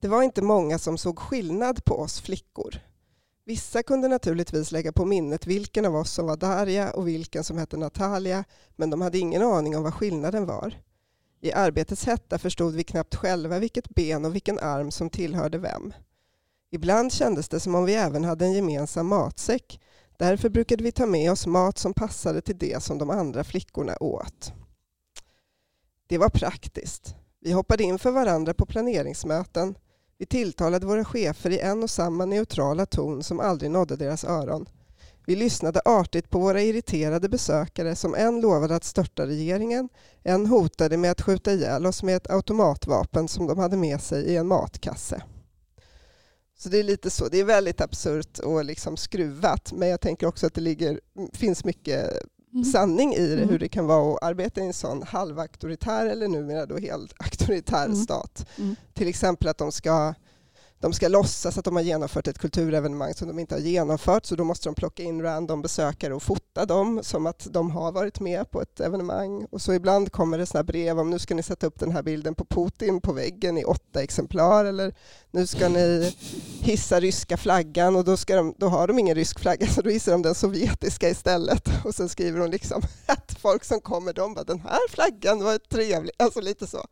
Det var inte många som såg skillnad på oss flickor. Vissa kunde naturligtvis lägga på minnet vilken av oss som var Darja och vilken som hette Natalia, men de hade ingen aning om vad skillnaden var. I arbetets hetta förstod vi knappt själva vilket ben och vilken arm som tillhörde vem. Ibland kändes det som om vi även hade en gemensam matsäck. Därför brukade vi ta med oss mat som passade till det som de andra flickorna åt. Det var praktiskt. Vi hoppade in för varandra på planeringsmöten. Vi tilltalade våra chefer i en och samma neutrala ton som aldrig nådde deras öron. Vi lyssnade artigt på våra irriterade besökare som en lovade att störta regeringen, en hotade med att skjuta ihjäl oss med ett automatvapen som de hade med sig i en matkasse. Så det är lite så, det är väldigt absurt och liksom skruvat men jag tänker också att det ligger, finns mycket Mm. sanning i det, Mm. hur det kan vara att arbeta i en sån halvauktoritär eller numera då helt auktoritär Mm. stat. Mm. Till exempel att de ska, de ska låtsas att de har genomfört ett kulturevenemang som de inte har genomfört så då måste de plocka in random besökare och fota dem som att de har varit med på ett evenemang. Och så ibland kommer det såna brev om nu ska ni sätta upp den här bilden på Putin på väggen i åtta exemplar eller nu ska ni hissa ryska flaggan och då, ska de, då har de ingen rysk flagga så då hissar de den sovjetiska istället. Och sen skriver hon liksom att folk som kommer de bara den här flaggan var trevlig, alltså lite så.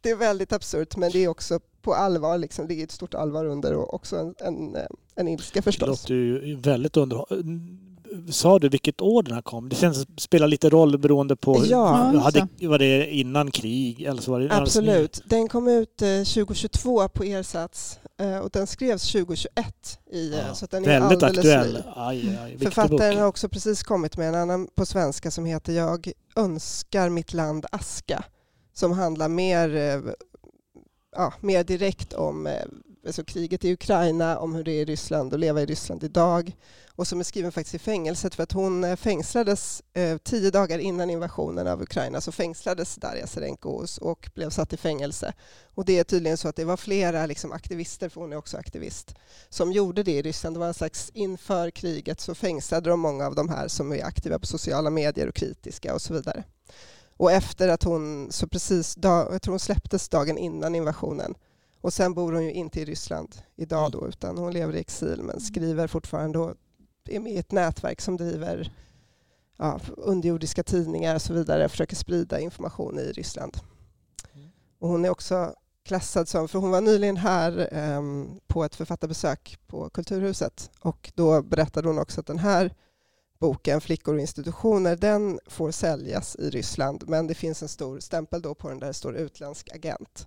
Det är väldigt absurt men det är också på allvar, liksom, det är ett stort allvar under och också en, en, eh, en ilska Det förstås. låter ju väldigt underhållande. Sa du vilket år den här kom? Det känns spelar lite roll beroende på... Ja. hade, var det innan krig eller så var det Absolut. Den kom ut eh, 2022 på Ersatz eh, och den skrevs 2021. I, eh, Ja, så att den är väldigt alldeles aktuell. Aj, aj, Författaren har bok. också precis kommit med en annan på svenska som heter Jag önskar mitt land aska. Som handlar mer, eh, ja, mer direkt om eh, alltså kriget i Ukraina, om hur det är i Ryssland och leva i Ryssland idag. Och som är skriven faktiskt i fängelset för att hon eh, fängslades eh, tio dagar innan invasionen av Ukraina så fängslades Darja Serenko och blev satt i fängelse. Och det är tydligen så att det var flera liksom, aktivister, för hon är också aktivist, som gjorde det i Ryssland. Det var en slags inför kriget så fängslade de många av de här som är aktiva på sociala medier och kritiska och så vidare. Och efter att hon, så precis, dag, jag tror hon släpptes dagen innan invasionen. Och sen bor hon ju inte i Ryssland idag då, utan hon lever i exil men skriver fortfarande och är med i ett nätverk som driver ja, underjordiska tidningar och så vidare, försöker sprida information i Ryssland. Och hon är också klassad som, för hon var nyligen här um, på ett författarbesök på Kulturhuset och då berättade hon också att den här boken Flickor och institutioner, den får säljas i Ryssland men det finns en stor stämpel då på den där det står utländsk agent.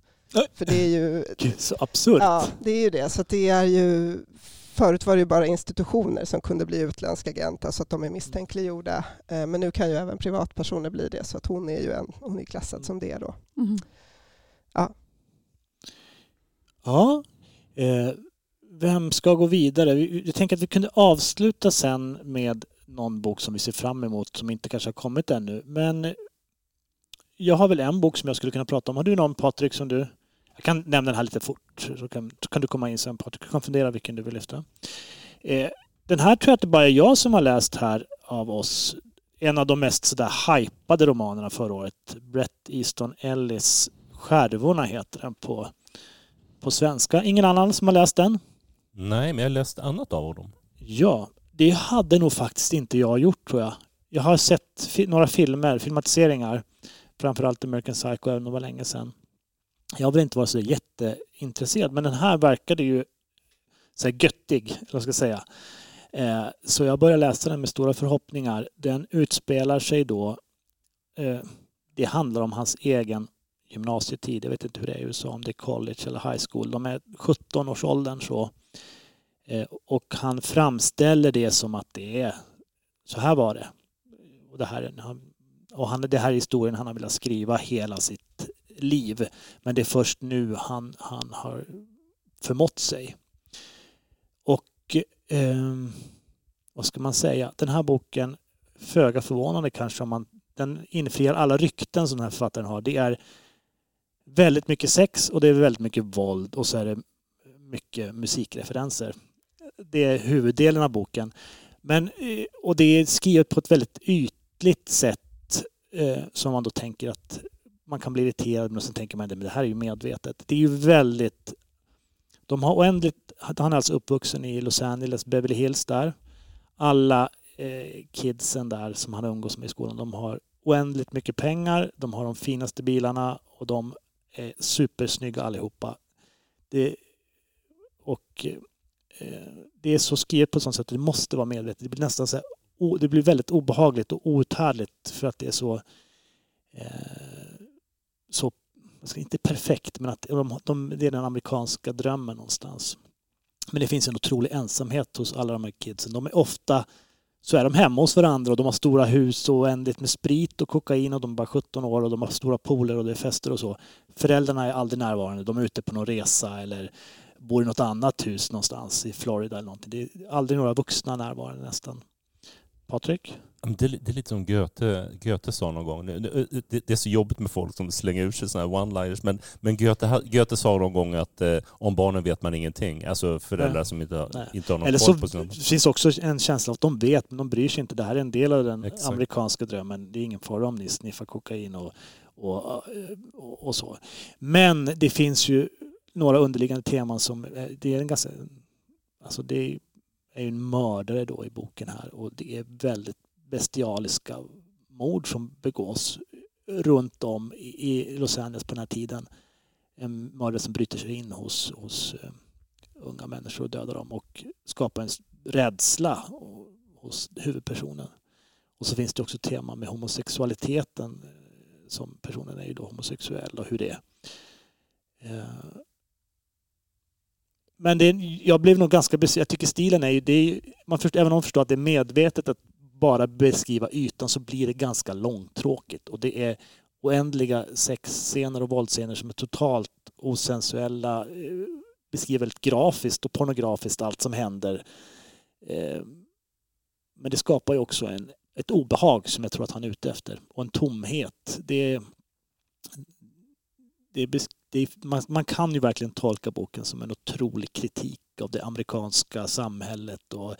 För det är ju... Gud, så absurt. Ja, det är ju det. Så det är ju... Förut var det bara institutioner som kunde bli utländsk agent, alltså att de är misstänkliggjorda. Eh, men nu kan ju även privatpersoner bli det, så att hon är ju en, hon är klassad som det då. Mm. Ja. Ja. Eh, vem ska gå vidare? Jag tänker att vi kunde avsluta sen med någon bok som vi ser fram emot som inte kanske har kommit ännu. Men jag har väl en bok som jag skulle kunna prata om. Har du någon Patrik som du... Jag kan nämna den här lite fort så kan, så kan du komma in sen Patrik. Du kan fundera vilken du vill lyfta. Eh, den här tror jag att det bara är jag som har läst här av oss. En av de mest sådär hypade romanerna förra året. Brett Easton Ellis Skärvorna heter den på, på svenska. Ingen annan som har läst den? Nej, men jag har läst annat av honom. Ja, det hade nog faktiskt inte jag gjort tror jag. Jag har sett fi några filmer, filmatiseringar. Framförallt American Psycho, även om det var länge sedan. Jag vill inte vara så jätteintresserad, men den här verkade ju så här göttig, eller vad ska jag säga. Eh, så jag började läsa den med stora förhoppningar. Den utspelar sig då... Eh, det handlar om hans egen gymnasietid. Jag vet inte hur det är i USA, om det är college eller high school. De är 17 års åldern så. Eh, och han framställer det som att det är så här var det. Och det här, och han, det här är historien han har velat skriva hela sitt liv. Men det är först nu han, han har förmått sig. Och eh, vad ska man säga? Den här boken, föga förvånande kanske om man den infriar alla rykten som den här författaren har. Det är väldigt mycket sex och det är väldigt mycket våld och så är det mycket musikreferenser. Det är huvuddelen av boken. Men, eh, och det är skrivet på ett väldigt ytligt sätt eh, som man då tänker att man kan bli irriterad men Sen tänker man att det här är ju medvetet. Det är ju väldigt... De har oändligt... Han är alltså uppvuxen i Los Angeles, Beverly Hills där. Alla eh, kidsen där som han umgås med i skolan, de har oändligt mycket pengar, de har de finaste bilarna och de är supersnygga allihopa. Det, och eh, Eh, det är så skrivet på ett sånt sätt att det måste vara medvetet. Det blir nästan så här, det blir väldigt obehagligt och outhärdligt för att det är så eh, så, inte perfekt, men att de, de, det är den amerikanska drömmen någonstans. Men det finns en otrolig ensamhet hos alla de här kidsen. De är ofta så är de hemma hos varandra och de har stora hus och oändligt med sprit och kokain och de är bara 17 år och de har stora pooler och det är fester och så. Föräldrarna är aldrig närvarande. De är ute på någon resa eller bor i något annat hus någonstans i Florida eller någonting. Det är aldrig några vuxna närvarande nästan. Patrik? Det, är lite som Goethe, Goethe sa någon gång. Det, det, är så jobbigt med folk som slänger ur sig sådana här one-liners. Men, men Goethe, Goethe sa någon gång att eh, om barnen vet man ingenting. Alltså föräldrar Nej. som inte, inte har någon Eller koll på sina... Det finns också en känsla av att de vet, men de bryr sig inte. Det här är en del av den Exakt. amerikanska drömmen. Det är ingen fara om ni sniffar kokain och, och, och, och, så. Men det finns ju några underliggande teman som... Eh, det är en ganska... Alltså det är, ju en mördare då i boken här och det är väldigt bestialiska mord som begås runt om i Los Angeles på den här tiden. En mördare som bryter sig in hos, hos eh, unga människor och dödar dem och skapar en rädsla hos huvudpersonen. Och så finns det också tema med homosexualiteten eh, som personen är ju då homosexuell och hur det är. Men det, jag blev nog ganska besviken. Jag tycker stilen är ju, det är, man först, även om man förstår att det är medvetet att bara beskriva ytan så blir det ganska långtråkigt. Och det är oändliga sexscener och våldsscener som är totalt osensuella. Eh, beskriver väldigt grafiskt och pornografiskt allt som händer. Eh, men det skapar ju också en, ett obehag som jag tror att han är ute efter och en tomhet. Det, det, det, man, man kan ju verkligen tolka boken som en otrolig kritik av det amerikanska samhället och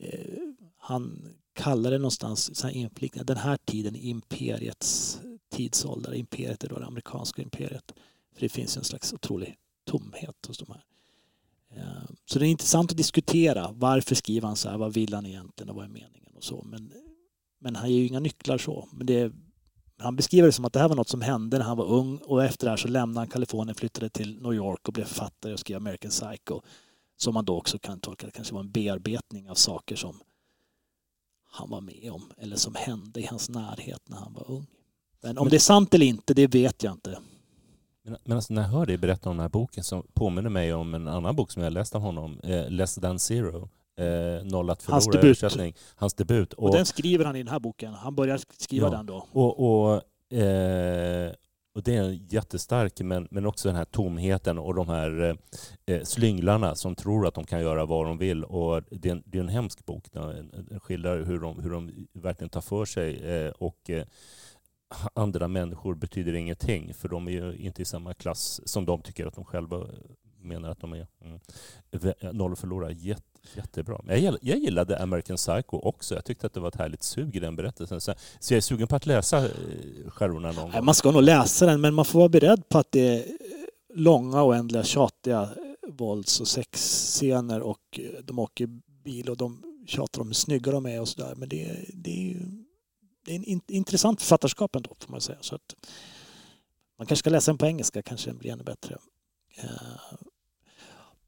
eh, han kallar det någonstans så här den här tiden imperiets tidsålder. Imperiet är då det amerikanska imperiet. För det finns en slags otrolig tomhet hos de här. Eh, så det är intressant att diskutera. Varför skriver han så här? Vad vill han egentligen och vad är meningen och så. Men, men han ger ju inga nycklar så. Men det, han beskriver det som att det här var något som hände när han var ung och efter det här så lämnade han Kalifornien, flyttade till New York och blev författare och skrev American Psycho. Som man då också kan tolka det kanske var en bearbetning av saker som han var med om eller som hände i hans närhet när han var ung. Men om det är sant eller inte, det vet jag inte. Men, men alltså när jag hör dig berätta om den här boken så påminner mig om en annan bok som jag läst av honom, eh, Less than zero. Eh, noll att förlora Hans debut. Översättning. Hans debut. Och, och, den skriver han i den här boken. Han börjar skriva ja, den då. Och, och, eh, och det är jättestark, men, men också den här tomheten och de här eh, slynglarna som tror att de kan göra vad de vill. Och det, är en, det är en hemsk bok. Den skildrar hur de, hur de verkligen tar för sig. Eh, och eh, andra människor betyder ingenting, för de är ju inte i samma klass som de tycker att de själva menar att de är. Mm. Noll och förlora, jätte, jättebra. Jag, jag gillade American Psycho också. Jag tyckte att det var ett härligt sug i den berättelsen. Så, så jag är sugen på att läsa eh, Skärvorna någon gång. Man ska nog läsa den, men man får vara beredd på att det är långa, oändliga, tjatiga vålds och sexscener och de åker bil och de tjatar om hur snygga de är och sådär. Men det, det är ju det är en intressant författarskap ändå får man säga. Så att man kanske ska läsa den på engelska, kanske den blir ännu bättre.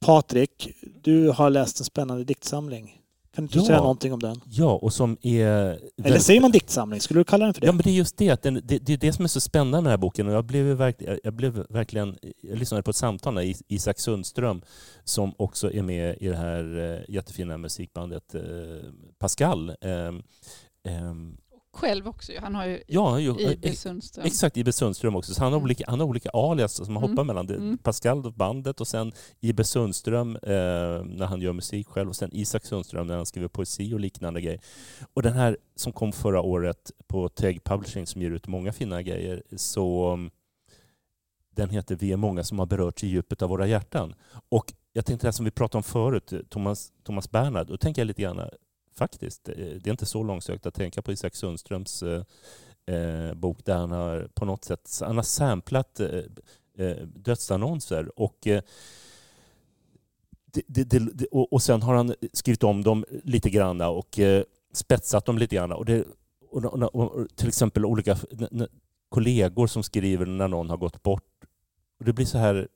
Patrik, du har läst en spännande diktsamling. Kan du ja. säga någonting om den? Ja, och som är... Eller säger man diktsamling? Skulle du kalla den för det? Ja, men det är just det. Den, det, det är det som är så spännande med den här boken. Och jag, blev verk, jag blev verkligen... Jag lyssnade på ett samtal med Isak Sundström som också är med i det här eh, jättefina musikbandet eh, Pascal. Själv också. Han har ju ja, ju, IB Sundström. Exakt, IB Sundström också. Så han har, mm. olika, han har olika alias som han mm. hoppar mellan. Mm. Pascal bandet och sen IB Sundström eh, när han gör musik själv och sen Isak Sundström när han skriver poesi och liknande grejer. Och den här som kom förra året på Teg Publishing som ger ut många fina grejer så den heter Vi är många som har berörts i djupet av våra hjärtan. Och jag tänkte det som vi pratade om förut, Thomas, Thomas Bernhard, då tänker jag lite grann faktiskt. Eh, det är inte så långsökt att tänka på Isak Sundströms eh, eh, bok där han har på något sätt han har samplat eh, eh dödsannonser och det, det, det, och, sen har han skrivit om dem lite grann och spetsat dem lite grann. Och, det, och, och, och till exempel olika kollegor som skriver när någon har gått bort. Och det blir så här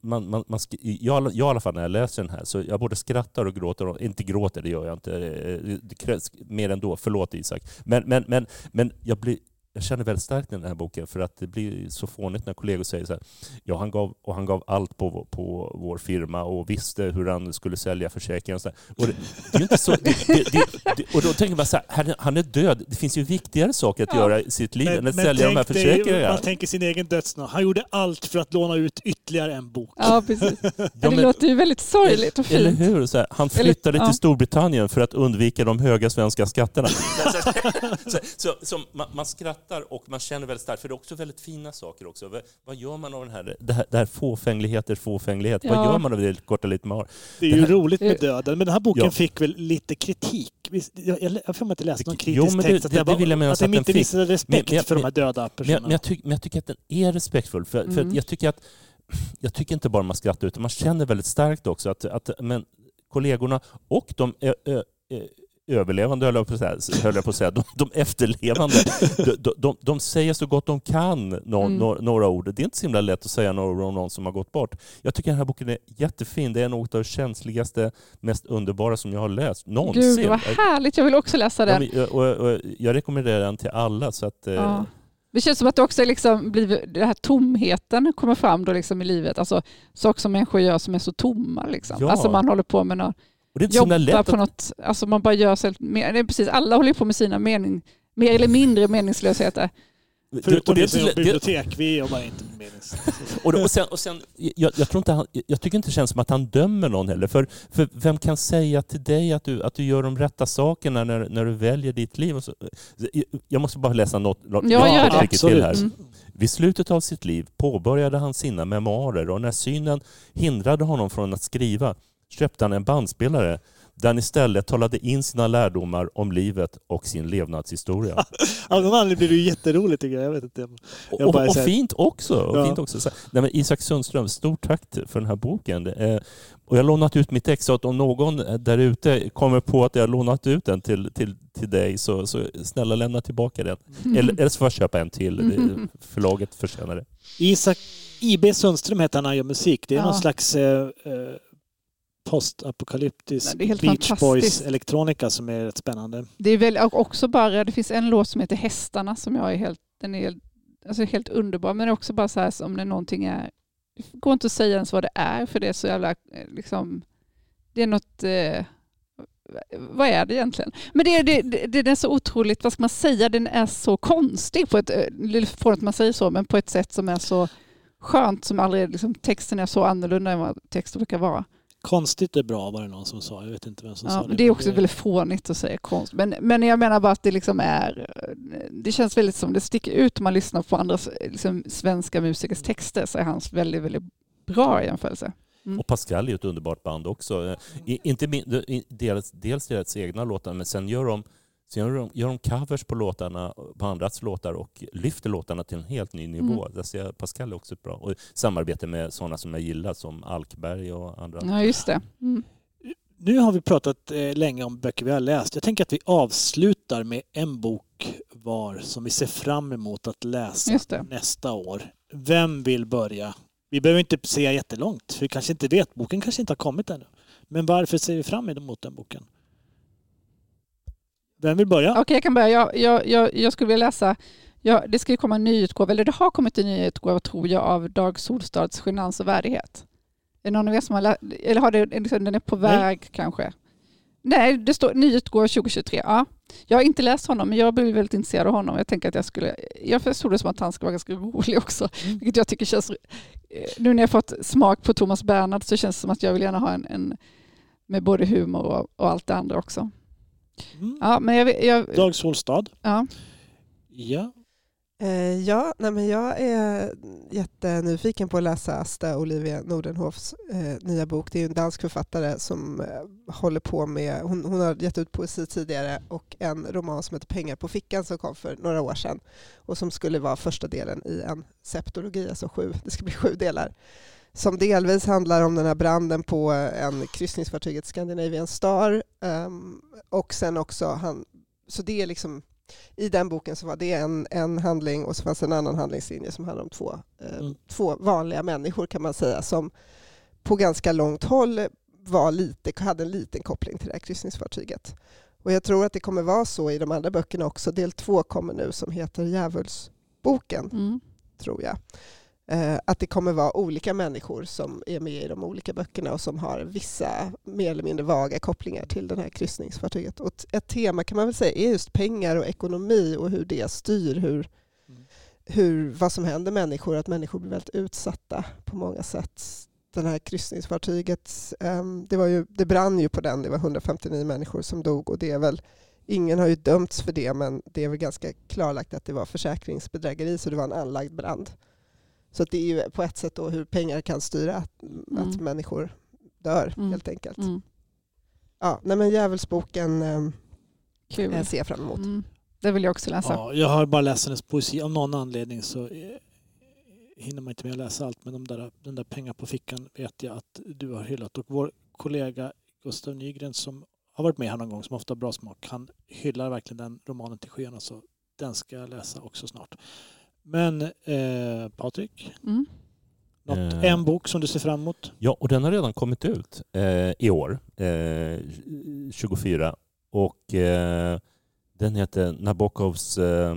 man, man, man, jag, jag i alla fall när jag läser den här, så jag både skrattar och gråter. inte gråter, det gör jag inte. Eh, eh, det krävs mer ändå. Förlåt Isak. Men, men, men, men jag blir jag känner väldigt starkt i den här boken för att det blir så fånigt när kollegor säger så här. Ja, han gav, och han gav allt på, på vår firma och visste hur han skulle sälja försäkringen. Och, och, det, det, är inte så, det, det, och då tänker man så här, han är död. Det finns ju viktigare saker att ja. göra i sitt liv men, än att sälja de här försäkringarna. Man tänker sin egen dödsnå. Han gjorde allt för att låna ut ytterligare en bok. Ja, precis. Ja, det men, låter ju väldigt sorgligt och fint. Eller hur? Så här, han flyttade eller, till Storbritannien för att undvika de höga svenska skatterna. så, så, så, så man, man skrattar skrattar och man känner väldigt starkt, för det är också väldigt fina saker också. Vad gör man av den här, det här, det här fåfängligheters fåfänglighet? Ja. Vad gör man av det korta lite man har? Det är ju här, roligt med döden, men den här boken ja. fick väl lite kritik. Jag, jag, jag får inte läst någon kritisk jo, det, text, att, det, det, det vill jag att, att den inte visade respekt men, men, för de här döda personerna. Men, jag, tyck, men jag tycker att den är respektfull, för, mm. för jag tycker att jag tycker inte bara man skrattar utan man känner väldigt starkt också att, att men kollegorna och de ö, ö, ö, överlevande, höll jag på att säga, höll jag på att säga. De, de efterlevande, de, de, de, säger så gott de kan no, mm. no, några ord. Det är inte så himla lätt att säga några ord om någon som har gått bort. Jag tycker den här boken är jättefin. Det är något av det känsligaste, mest underbara som jag har läst någonsin. Gud, vad härligt. Jag vill också läsa den. Ja, och, och, och, jag rekommenderar den till alla. Så att, eh, ja. Det känns som att det också liksom blivit, den här tomheten kommer fram då liksom i livet. Alltså saker som människor gör som är så tomma. Liksom. Ja. Alltså man håller på med något och det är inte jobba lätt på att... något, alltså man bara gör sig, det är precis, alla håller på med sina mening, mer eller mindre meningslösheter. Förutom det- jobbar det- bibliotek, vi jobbar inte med menings... Och, och sen, och sen jag, jag, tror inte han, jag tycker inte det känns som att han dömer någon heller. För, för vem kan säga till dig att du, att du gör de rätta sakerna när, när du väljer ditt liv? Och så, jag måste bara läsa något, något Ja, gör det. till här. Mm. Vid slutet av sitt liv påbörjade han sina memoarer och när synen hindrade honom från att skriva köpte han en bandspelare där han istället talade in sina lärdomar om livet och sin levnadshistoria. Av någon anledning blir det ju jätteroligt tycker jag. jag vet inte. Och, Jag bara och, säger- fint också. Och Ja. fint också. Så, nej, men Isak Sundström, stort tack för den här boken. Eh, och jag har lånat ut mitt ex, så att om någon där ute kommer på att jag har lånat ut den till, till, till dig så, så snälla lämna tillbaka den. Eller, eller så får jag köpa en till. Det- Förlaget förtjänar det. Isak IB Sundström heter han när han gör musik. Det är Ja. någon slags eh, eh, postapokalyptisk det Beach. Boys elektronika som är rätt spännande. Det är väl också bara, det finns en låt som heter Hästarna som jag är helt, den är helt, alltså helt underbar. Men det är också bara så här som när någonting är, det går inte att säga ens vad det är för det är så jävla, eh, liksom, det är något, eh, vad är det egentligen? Men det, är- det, det, den är så otroligt, vad ska man säga, den är så konstig på ett, eh, det fånigt att man säger så, men på ett sätt som är så skönt som aldrig, liksom, texten är så annorlunda än vad texten brukar vara. Konstigt är bra var det någon som sa. Jag vet inte vem som Ja, sa men det. det är också väldigt fånigt att säga konst. Men, men jag menar bara att det liksom är... Det känns väldigt som det sticker ut om man lyssnar på andra liksom, svenska musikers texter så är hans väldigt, väldigt bra i jämförelse. Mm. Och Pascal är ju ett underbart band också. Eh, I, inte dels, dels deras egna låtar, men sen gör de, sen gör de, gör de covers på låtarna, på andras låtar och lyfter låtarna till en helt ny nivå. Mm. Där ser jag Pascal är också bra. Och samarbete med sådana som jag gillar som Alkberg och andra. Ja, just det. Mm. Nu har vi pratat eh, länge om böcker vi har läst. Jag tänker att vi avslutar med en bok var som vi ser fram emot att läsa nästa år. Vem vill börja? Vi behöver inte se jättelångt, för vi kanske inte vet. Boken kanske inte har kommit ännu. Men varför ser vi fram emot den boken? Vem vill börja? Okej, jag kan börja. Jag, jag, jag, jag skulle vilja läsa... Ja, det ska ju komma en nyutgåva, eller det har kommit en nyutgåva tror jag, av Dag Solstads Genans och värdighet. Är det någon av er som har läst, eller har det, liksom, den är på Nej. väg kanske? Nej, det står nyutgåva 2023. Ja. Jag har inte läst honom, men jag blev väldigt intresserad av honom. Jag tänker att jag skulle... Jag förstod det som att han skulle vara ganska rolig också, Mm. vilket jag tycker känns... eh, Nu när jag fått smak på Thomas Bernhard så känns det som att jag vill gärna ha en, en med både humor och, och allt det andra också. Mm. Ja, men jag, jag, Dag Solstad. ja. Ja. Eh, ja, nej men jag är jättenyfiken på att läsa Asta Olivia Nordenhofs eh, nya bok. Det är en dansk författare som eh, håller på med, hon, hon har gett ut poesi tidigare och en roman som heter Pengar på fickan som kom för några år sedan och som skulle vara första delen i en septologi, alltså sju, det ska bli sju delar. Som delvis handlar om den här branden på en kryssningsfartyget Scandinavian Star ehm, och sen också, han, så det är liksom i den boken så var det en, en handling och så fanns en annan handlingslinje som handlar om två, eh, Mm. två vanliga människor kan man säga som på ganska långt håll var lite, hade en liten koppling till det här kryssningsfartyget. Och jag tror att det kommer vara så i de andra böckerna också. Del två kommer nu som heter Djävulsboken, Mm. tror jag. Eh, att det kommer vara olika människor som är med i de olika böckerna och som har vissa mer eller mindre vaga kopplingar till det här kryssningsfartyget. Och ett tema kan man väl säga är just pengar och ekonomi och hur det styr hur, Mm. hur, vad som händer människor, att människor blir väldigt utsatta på många sätt. Den här kryssningsfartyget, ehm, det, var ju, det brann ju på den, det var 159 människor som dog och det är väl Ingen har ju dömts för det men det är väl ganska klarlagt att det var försäkringsbedrägeri så det var en anlagd brand. Så att det är ju på ett sätt då hur pengar kan styra att, att Mm. människor dör Mm. helt enkelt. Mm. Ja, nej men Djävulsboken eh, Kul. jag ser jag fram emot. Mm. Det vill jag också läsa. ja. Jag har bara läst hennes poesi. Av någon anledning så eh, hinner man inte med att läsa allt. Men de där, den där pengar på fickan vet jag att du har hyllat. Och vår kollega Gustav Nygren som har varit med här någon gång, som ofta har bra smak, han hyllar verkligen den romanen till skyarna. Så den ska jag läsa också snart. Men eh, Patrik, Mm. något, Eh. en bok som du ser fram emot? Ja, och den har redan kommit ut eh, i år, eh, 24. Och eh, den heter Nabokovs eh,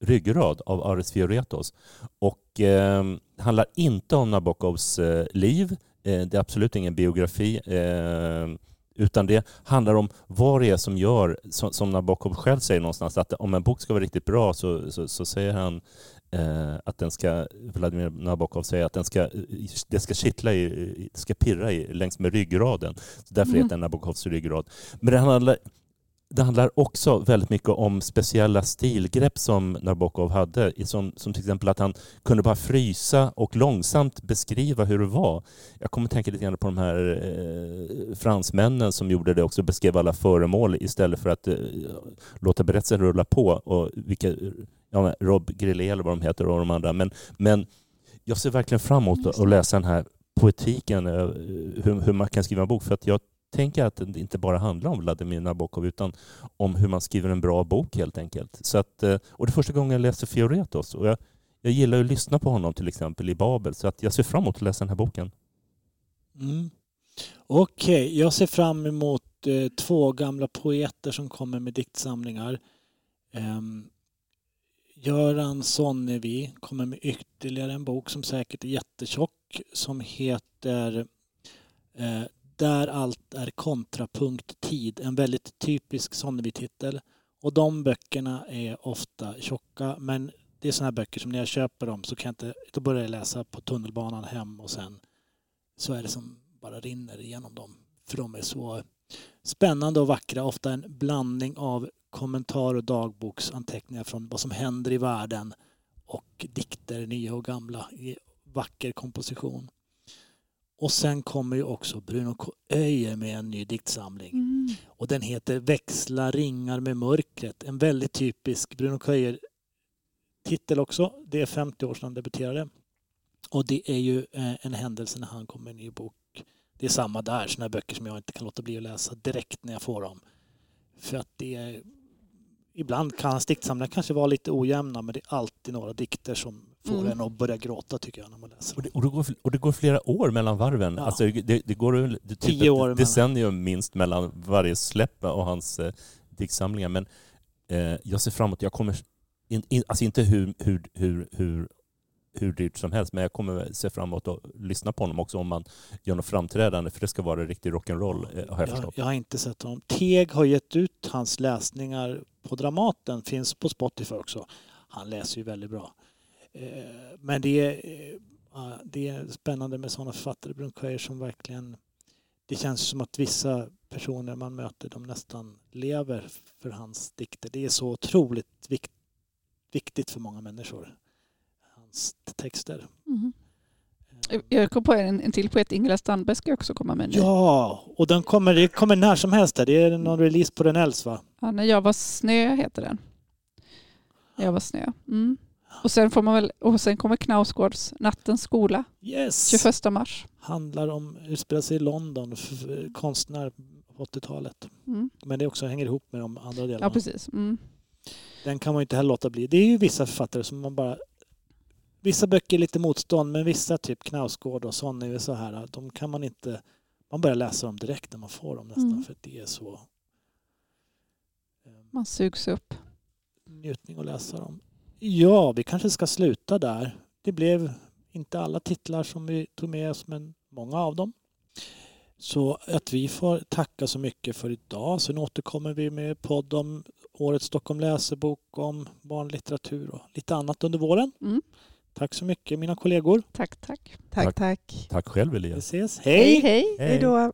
ryggrad av Aris Fioretos. Och eh, handlar inte om Nabokovs eh, liv. Eh, det är absolut ingen biografi. Eh, Utan det handlar om vad det är som gör, som, Nabokov själv säger någonstans, att om en bok ska vara riktigt bra så, så, så säger han att den ska, Vladimir Nabokov säger att den ska, det ska kittla i, det ska pirra i, längs med ryggraden. Så därför Mm. heter den Nabokovs ryggrad. Men det handlar, det handlar också väldigt mycket om speciella stilgrepp som Nabokov hade. Som, som till exempel att han kunde bara frysa och långsamt beskriva hur det var. Jag kommer tänka lite grann på de här eh, fransmännen som gjorde det också, beskrev alla föremål istället för att eh, låta berättelsen rulla på. Och vilka, ja, Rob Grillet eller vad de heter och de andra. Men, men jag ser verkligen fram emot att läsa den här poetiken, eh, hur, hur man kan skriva en bok. För att jag tänker att det inte bara handlar om Vladimir Nabokov utan om hur man skriver en bra bok helt enkelt. Så att, eh, och det är första gången jag läser Fioretos och jag, jag gillar att lyssna på honom till exempel i Babel så att jag ser fram emot att läsa den här boken. Mm. Okej, jag ser fram emot eh, två gamla poeter som kommer med diktsamlingar. Um, Göran Sonnevi kommer med ytterligare en bok som säkert är jättetjock som heter eh, Där allt är kontrapunkt tid. En väldigt typisk Sonnevi-titel. Och de böckerna är ofta tjocka men det är sådana här böcker som när jag köper dem så kan jag inte, då börjar jag läsa på tunnelbanan hem och sen så är det som bara rinner igenom dem. För de är så spännande och vackra. Ofta en blandning av kommentar och dagboksanteckningar från vad som händer i världen och dikter, nya och gamla, i vacker komposition. Och sen kommer ju också Bruno. Öijer med en ny diktsamling. Mm. Och den heter Växla ringar med mörkret. En väldigt typisk Bruno K. Öijer-titel också. Det är 50 år sedan han debuterade. Och det är ju eh, en händelse när han kommer med en ny bok. Det är samma där, sådana böcker som jag inte kan låta bli att läsa direkt när jag får dem. För att det är... Ibland kan diktsamlingar kanske vara lite ojämna men det är alltid några dikter som får Mm. en att börja gråta tycker jag när man läser Och det, och det, går, och det går flera år mellan varven. Ja. Alltså det, det går väl typ Tio ett år mellan. decennium minst mellan varje släpp och hans eh, diktsamlingar. Men eh, jag ser fram emot, jag kommer, in, in, alltså inte hur, hur, hur, hur, hur dyrt som helst, men jag kommer se fram emot att lyssna på honom också om man gör något framträdande, för det ska vara riktig rock'n'roll eh, har jag Jag, förstått. jag har inte sett honom. Teg har gett ut hans läsningar på Dramaten, finns på Spotify också. Han läser ju väldigt bra. Eh, Men det är, eh, det är spännande med sådana författare, Brunkhöjer, som verkligen... Det känns som att vissa personer man möter, de nästan lever för hans dikter. Det är så otroligt vikt, viktigt för många människor, hans texter. Mm. Eh, Jag kom på en, en till poet, Ingela Strandberg ska också komma med nu. Ja, och den kommer, det kommer när som helst. Där. Det är någon release på den Els va? Ja, när jag var snö heter den. När jag var snö. Mm. Och, sen får man väl, och sen kommer Knausgårds Nattens skola, Yes! 21 mars. handlar om, utspelar sig i London, f- konstnär på 80-talet. Mm. Men det också hänger ihop med de andra delarna. Ja, precis. Mm. Den kan man ju inte heller låta bli. Det är ju vissa författare som man bara... Vissa böcker är lite motstånd, men vissa, typ Knausgård och ju så här, de kan man inte... Man börjar läsa dem direkt när man får dem nästan, Mm. för det är så... eh, Man sugs upp. njutning att läsa dem. Ja, vi kanske ska sluta där. Det blev inte alla titlar som vi tog med oss, men många av dem. Så att vi får tacka så mycket för idag. Sen återkommer vi med podd om årets Stockholm läsebok, om barnlitteratur och lite annat under våren. Mm. Tack så mycket mina kollegor. Tack, tack. Tack, tack. Tack själv Elias. Vi ses. Hej! Hej, hej. hej då.